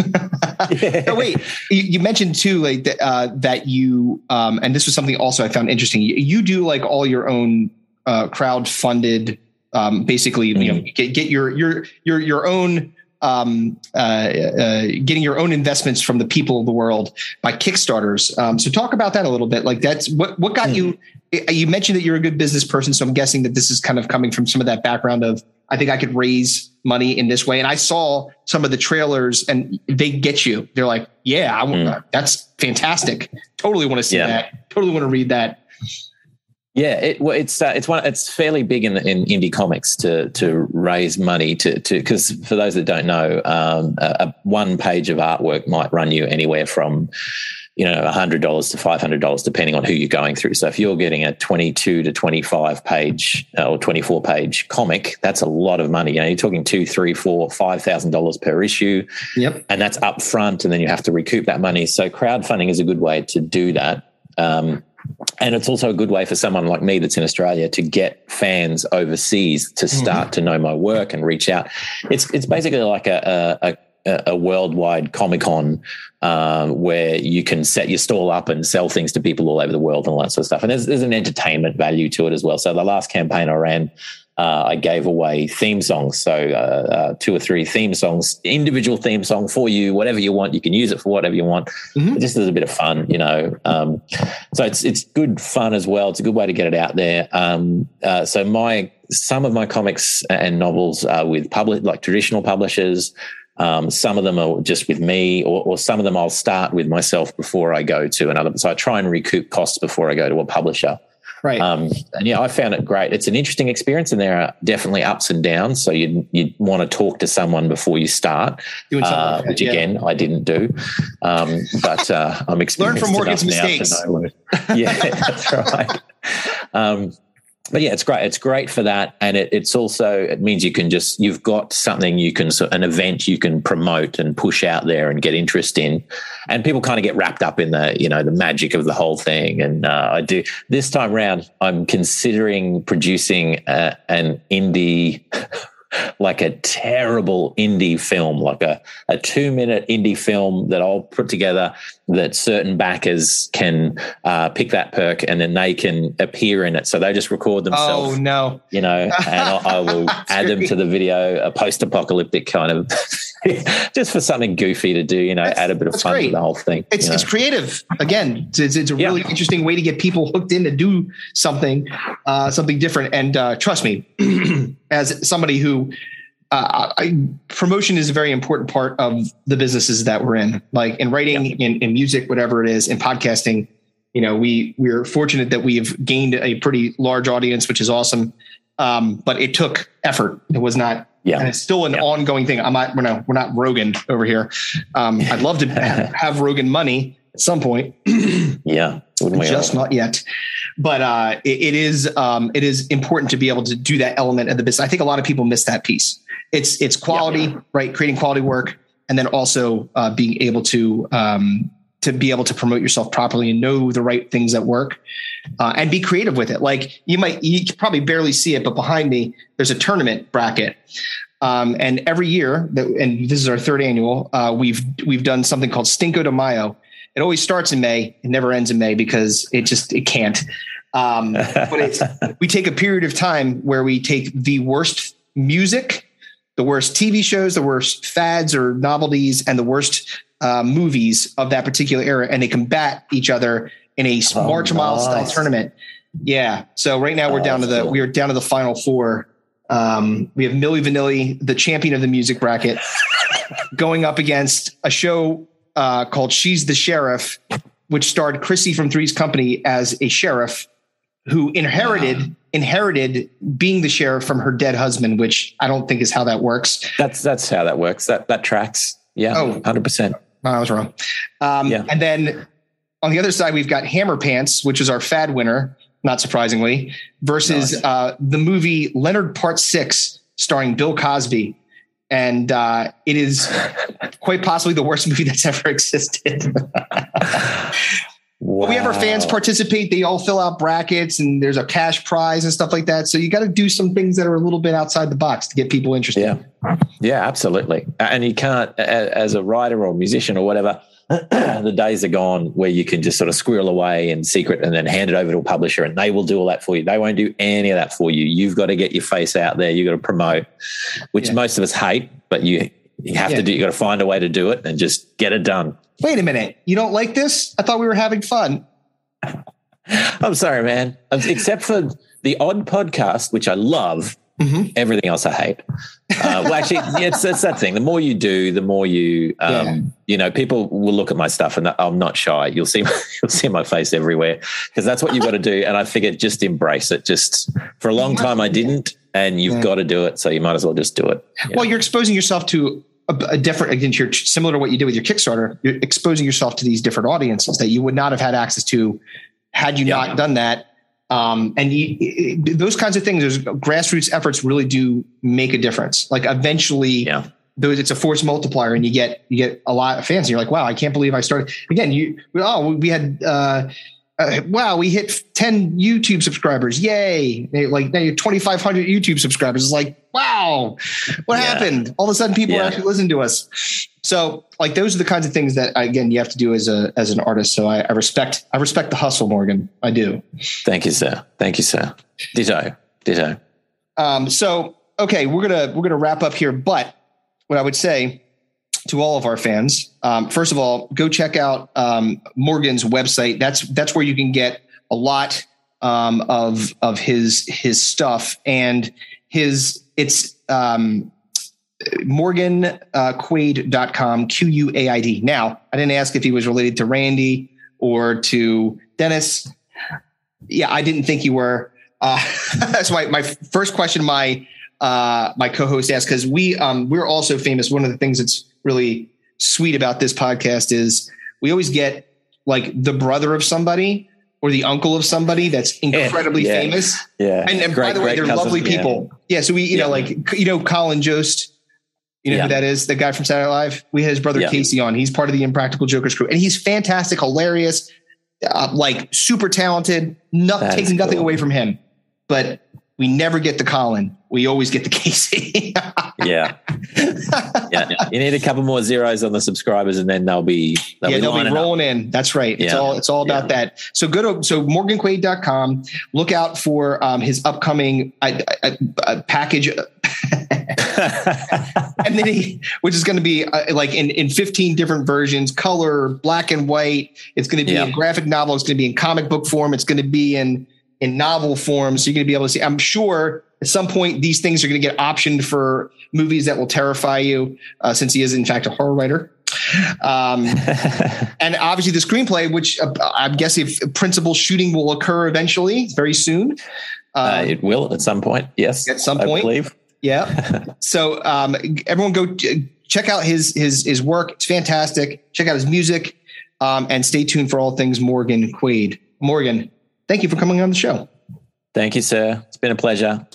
yeah. oh, wait, you, you, mentioned too like uh, that you, um, and this was something also I found interesting. You, you do like all your own uh, crowd funded. Um, basically, mm-hmm. you know, mm. get, get your your your your own um, uh, uh, getting your own investments from the people of the world by Kickstarters. Um, so talk about that a little bit. Like that's what what got mm. you. You mentioned that you're a good business person, so I'm guessing that this is kind of coming from some of that background of I think I could raise money in this way. And I saw some of the trailers, and they get you. They're like, yeah, I, mm. that's fantastic. Totally want to see yeah. that. Totally want to read that. Yeah, it, well, it's uh, it's one it's fairly big in in indie comics to to raise money to to because for those that don't know, um, a, a, one page of artwork might run you anywhere from you know hundred dollars to five hundred dollars depending on who you're going through. So if you're getting a twenty two to twenty five page uh, or twenty four page comic, that's a lot of money. You know, you're talking two, three, four, five thousand dollars per issue. Yep, and that's up front, and then you have to recoup that money. So crowdfunding is a good way to do that. Um, and it's also a good way for someone like me that's in Australia to get fans overseas to mm-hmm. start mm-hmm. to know my work and reach out. It's it's basically like a a, a, a worldwide Comic Con um, where you can set your stall up and sell things to people all over the world and all that sort of stuff. And there's, there's an entertainment value to it as well. So the last campaign I ran uh, I gave away theme songs. So uh, uh, two or three theme songs, individual theme song for you, whatever you want. You can use it for whatever you want. Mm-hmm. Just as a bit of fun, you know. Um, so it's it's good fun as well. It's a good way to get it out there. Um, uh, so my some of my comics and novels are with public like traditional publishers. Um, some of them are just with me, or, or, some of them I'll start with myself before I go to another. So I try and recoup costs before I go to a publisher. Right. Um, and yeah, I found it great. It's an interesting experience, and there are definitely ups and downs. So you you want to talk to someone before you start, uh, which again yeah. I didn't do. Um, but uh, I'm experienced learn from Morgan's mistakes. yeah, that's right. Um, but yeah, it's great. It's great for that, and it, it's also it means you can just you've got something you can so an event you can promote and push out there and get interest in, and people kind of get wrapped up in the you know the magic of the whole thing. And uh, I do this time around. I'm considering producing uh, an indie like a terrible indie film, like a, a two minute indie film that I'll put together that certain backers can uh, pick that perk and then they can appear in it. So they just record themselves. Oh, no. You know, and I, I will add them to the video, a post apocalyptic kind of, just for something goofy to do, you know, That's- add a bit of fun great. to the whole thing. It's, you it's creative. Again, it's, it's a Yeah. really interesting way to get people hooked in to do something, uh, something different. And uh, trust me, as somebody who uh, I, promotion is a very important part of the businesses that we're in, like in writing, in, in music, whatever it is, in podcasting. You know, we we're fortunate that we've gained a pretty large audience, which is awesome. Um, but it took effort. It was not Yeah. and it's still an Yeah. ongoing thing. I'm not, we're not, we're not Rogan over here. Um, I'd love to have, have Rogan money at some point, Yeah. Just not yet. But uh, it, it is, um, it is important to be able to do that element of the business. I think a lot of people miss that piece. It's, it's quality, right? Creating quality work, and then also uh, being able to, um, to be able to promote yourself properly and know the right things that work uh, and be creative with it. Like you might, you probably barely see it, but behind me, there's a tournament bracket. Um, and every year, that, and this is our third annual, uh, we've we've done something called Stinko de Mayo. It always starts in May, it never ends in May because it just it can't. Um, but it's we take a period of time where we take the worst music, the worst TV shows, the worst fads or novelties, and the worst uh, movies of that particular era, and they combat each other in a Oh, March Mile style tournament. Yeah. So right now we're Oh, down to the cool. we are down to the final four. Um, we have Milli Vanilli, the champion of the music bracket, going up against a show uh, called She's the Sheriff, which starred Chrissy from Three's Company as a sheriff who inherited inherited being the sheriff from her dead husband, which I don't think is how that works. That's that's how that works. That that tracks. Yeah. Oh. hundred percent. I was wrong. Um, Yeah. And then on the other side, we've got Hammer Pants, which is our fad winner, not surprisingly, versus Nice. uh, the movie Leonard Part Six, starring Bill Cosby. And uh, it is quite possibly the worst movie that's ever existed. Wow. We have our fans participate. They all fill out brackets and there's a cash prize and stuff like that. So you got to do some things that are a little bit outside the box to get people interested. Yeah. Yeah, absolutely. And you can't, as a writer or musician or whatever, the days are gone where you can just sort of squirrel away in secret and then hand it over to a publisher and they will do all that for you. They won't do any of that for you. You've got to get your face out there. You've got to promote, which Yeah. most of us hate, but you, you have Yeah. to do, you got to find a way to do it and just get it done. Wait a minute. You don't like this? I thought we were having fun. I'm sorry, man. Except for the odd podcast, which I love, Mhm. everything else I hate. Uh, well, actually, yeah, it's, it's that thing. The more you do, the more you, um, Yeah. you know, people will look at my stuff, and I'm not shy. You'll see, you'll see my face everywhere because that's what you've got to do. And I figured just embrace it. Just for a long time, I didn't, and you've Yeah. got to do it. So you might as well just do it. you Well, know? you're exposing yourself to a, a different, again, you're similar to what you did with your Kickstarter. You're exposing yourself to these different audiences that you would not have had access to had you Yeah. not done that. Um, and you, it- those kinds of things, those grassroots efforts really do make a difference. Like eventually, yeah, those it's a force multiplier, and you get you get a lot of fans. And you're like, wow, I can't believe I started again. You oh, we had. Uh, uh, wow, we hit 10 YouTube subscribers. Yay. Like now you're 2,500 YouTube subscribers. It's like, wow, what Yeah. happened? All of a sudden people Yeah. actually listen to us. So like, those are the kinds of things that again, you have to do as a, as an artist. So I, I respect, I respect the hustle, Morgan. I do. thank you, sir. Thank you, sir. Ditto, ditto. Um, so, okay, we're going to, we're going to wrap up here, but what I would say to all of our fans, um, first of all, go check out um, Morgan's website. That's that's where you can get a lot um, of of his his stuff. And his it's um, morganquaid.com q-u-a-i-d now i didn't ask if he was related to randy or to dennis. Yeah i didn't think you were. Uh, that's my, my first question my uh, my co-host asked because we um, we're also famous. One of the things that's really sweet about this podcast is we always get like the brother of somebody or the uncle of somebody that's incredibly Yeah. famous Yeah, and, and by the way, they're lovely people. Yeah. So we, you know, like you know, Colin Jost. You know Yeah. who that is? The guy from Saturday Night Live. We had his brother Yeah. Casey on. He's part of the Impractical Jokers crew, and he's fantastic, hilarious, uh, like super talented. Not taking nothing away from him, but we never get the Colin. We always get the Casey. yeah. yeah. You need a couple more zeros on the subscribers and then they'll be, they'll yeah, be they'll be rolling up. in. That's right. It's yeah. all, it's all about yeah. that. So go to, so morganquaid.com, look out for um, his upcoming uh, uh, uh, package. and then he, which is going to be uh, like in, in 15 different versions, color, black and white. It's going to be yeah. in graphic novel. It's going to be in comic book form. It's going to be in, in novel form. So you're going to be able to see, I'm sure at some point these things are going to get optioned for movies that will terrify you uh, since he is in fact a horror writer. Um, and obviously the screenplay, which uh, I'm guessing if principal shooting will occur eventually, very soon. Uh, it will at some point. Yes. At some point. I believe. Yeah. so um, everyone go check out his, his, his work. It's fantastic. Check out his music um, and stay tuned for all things Morgan Quaid. Morgan, thank you for coming on the show. Thank you, sir. It's been a pleasure.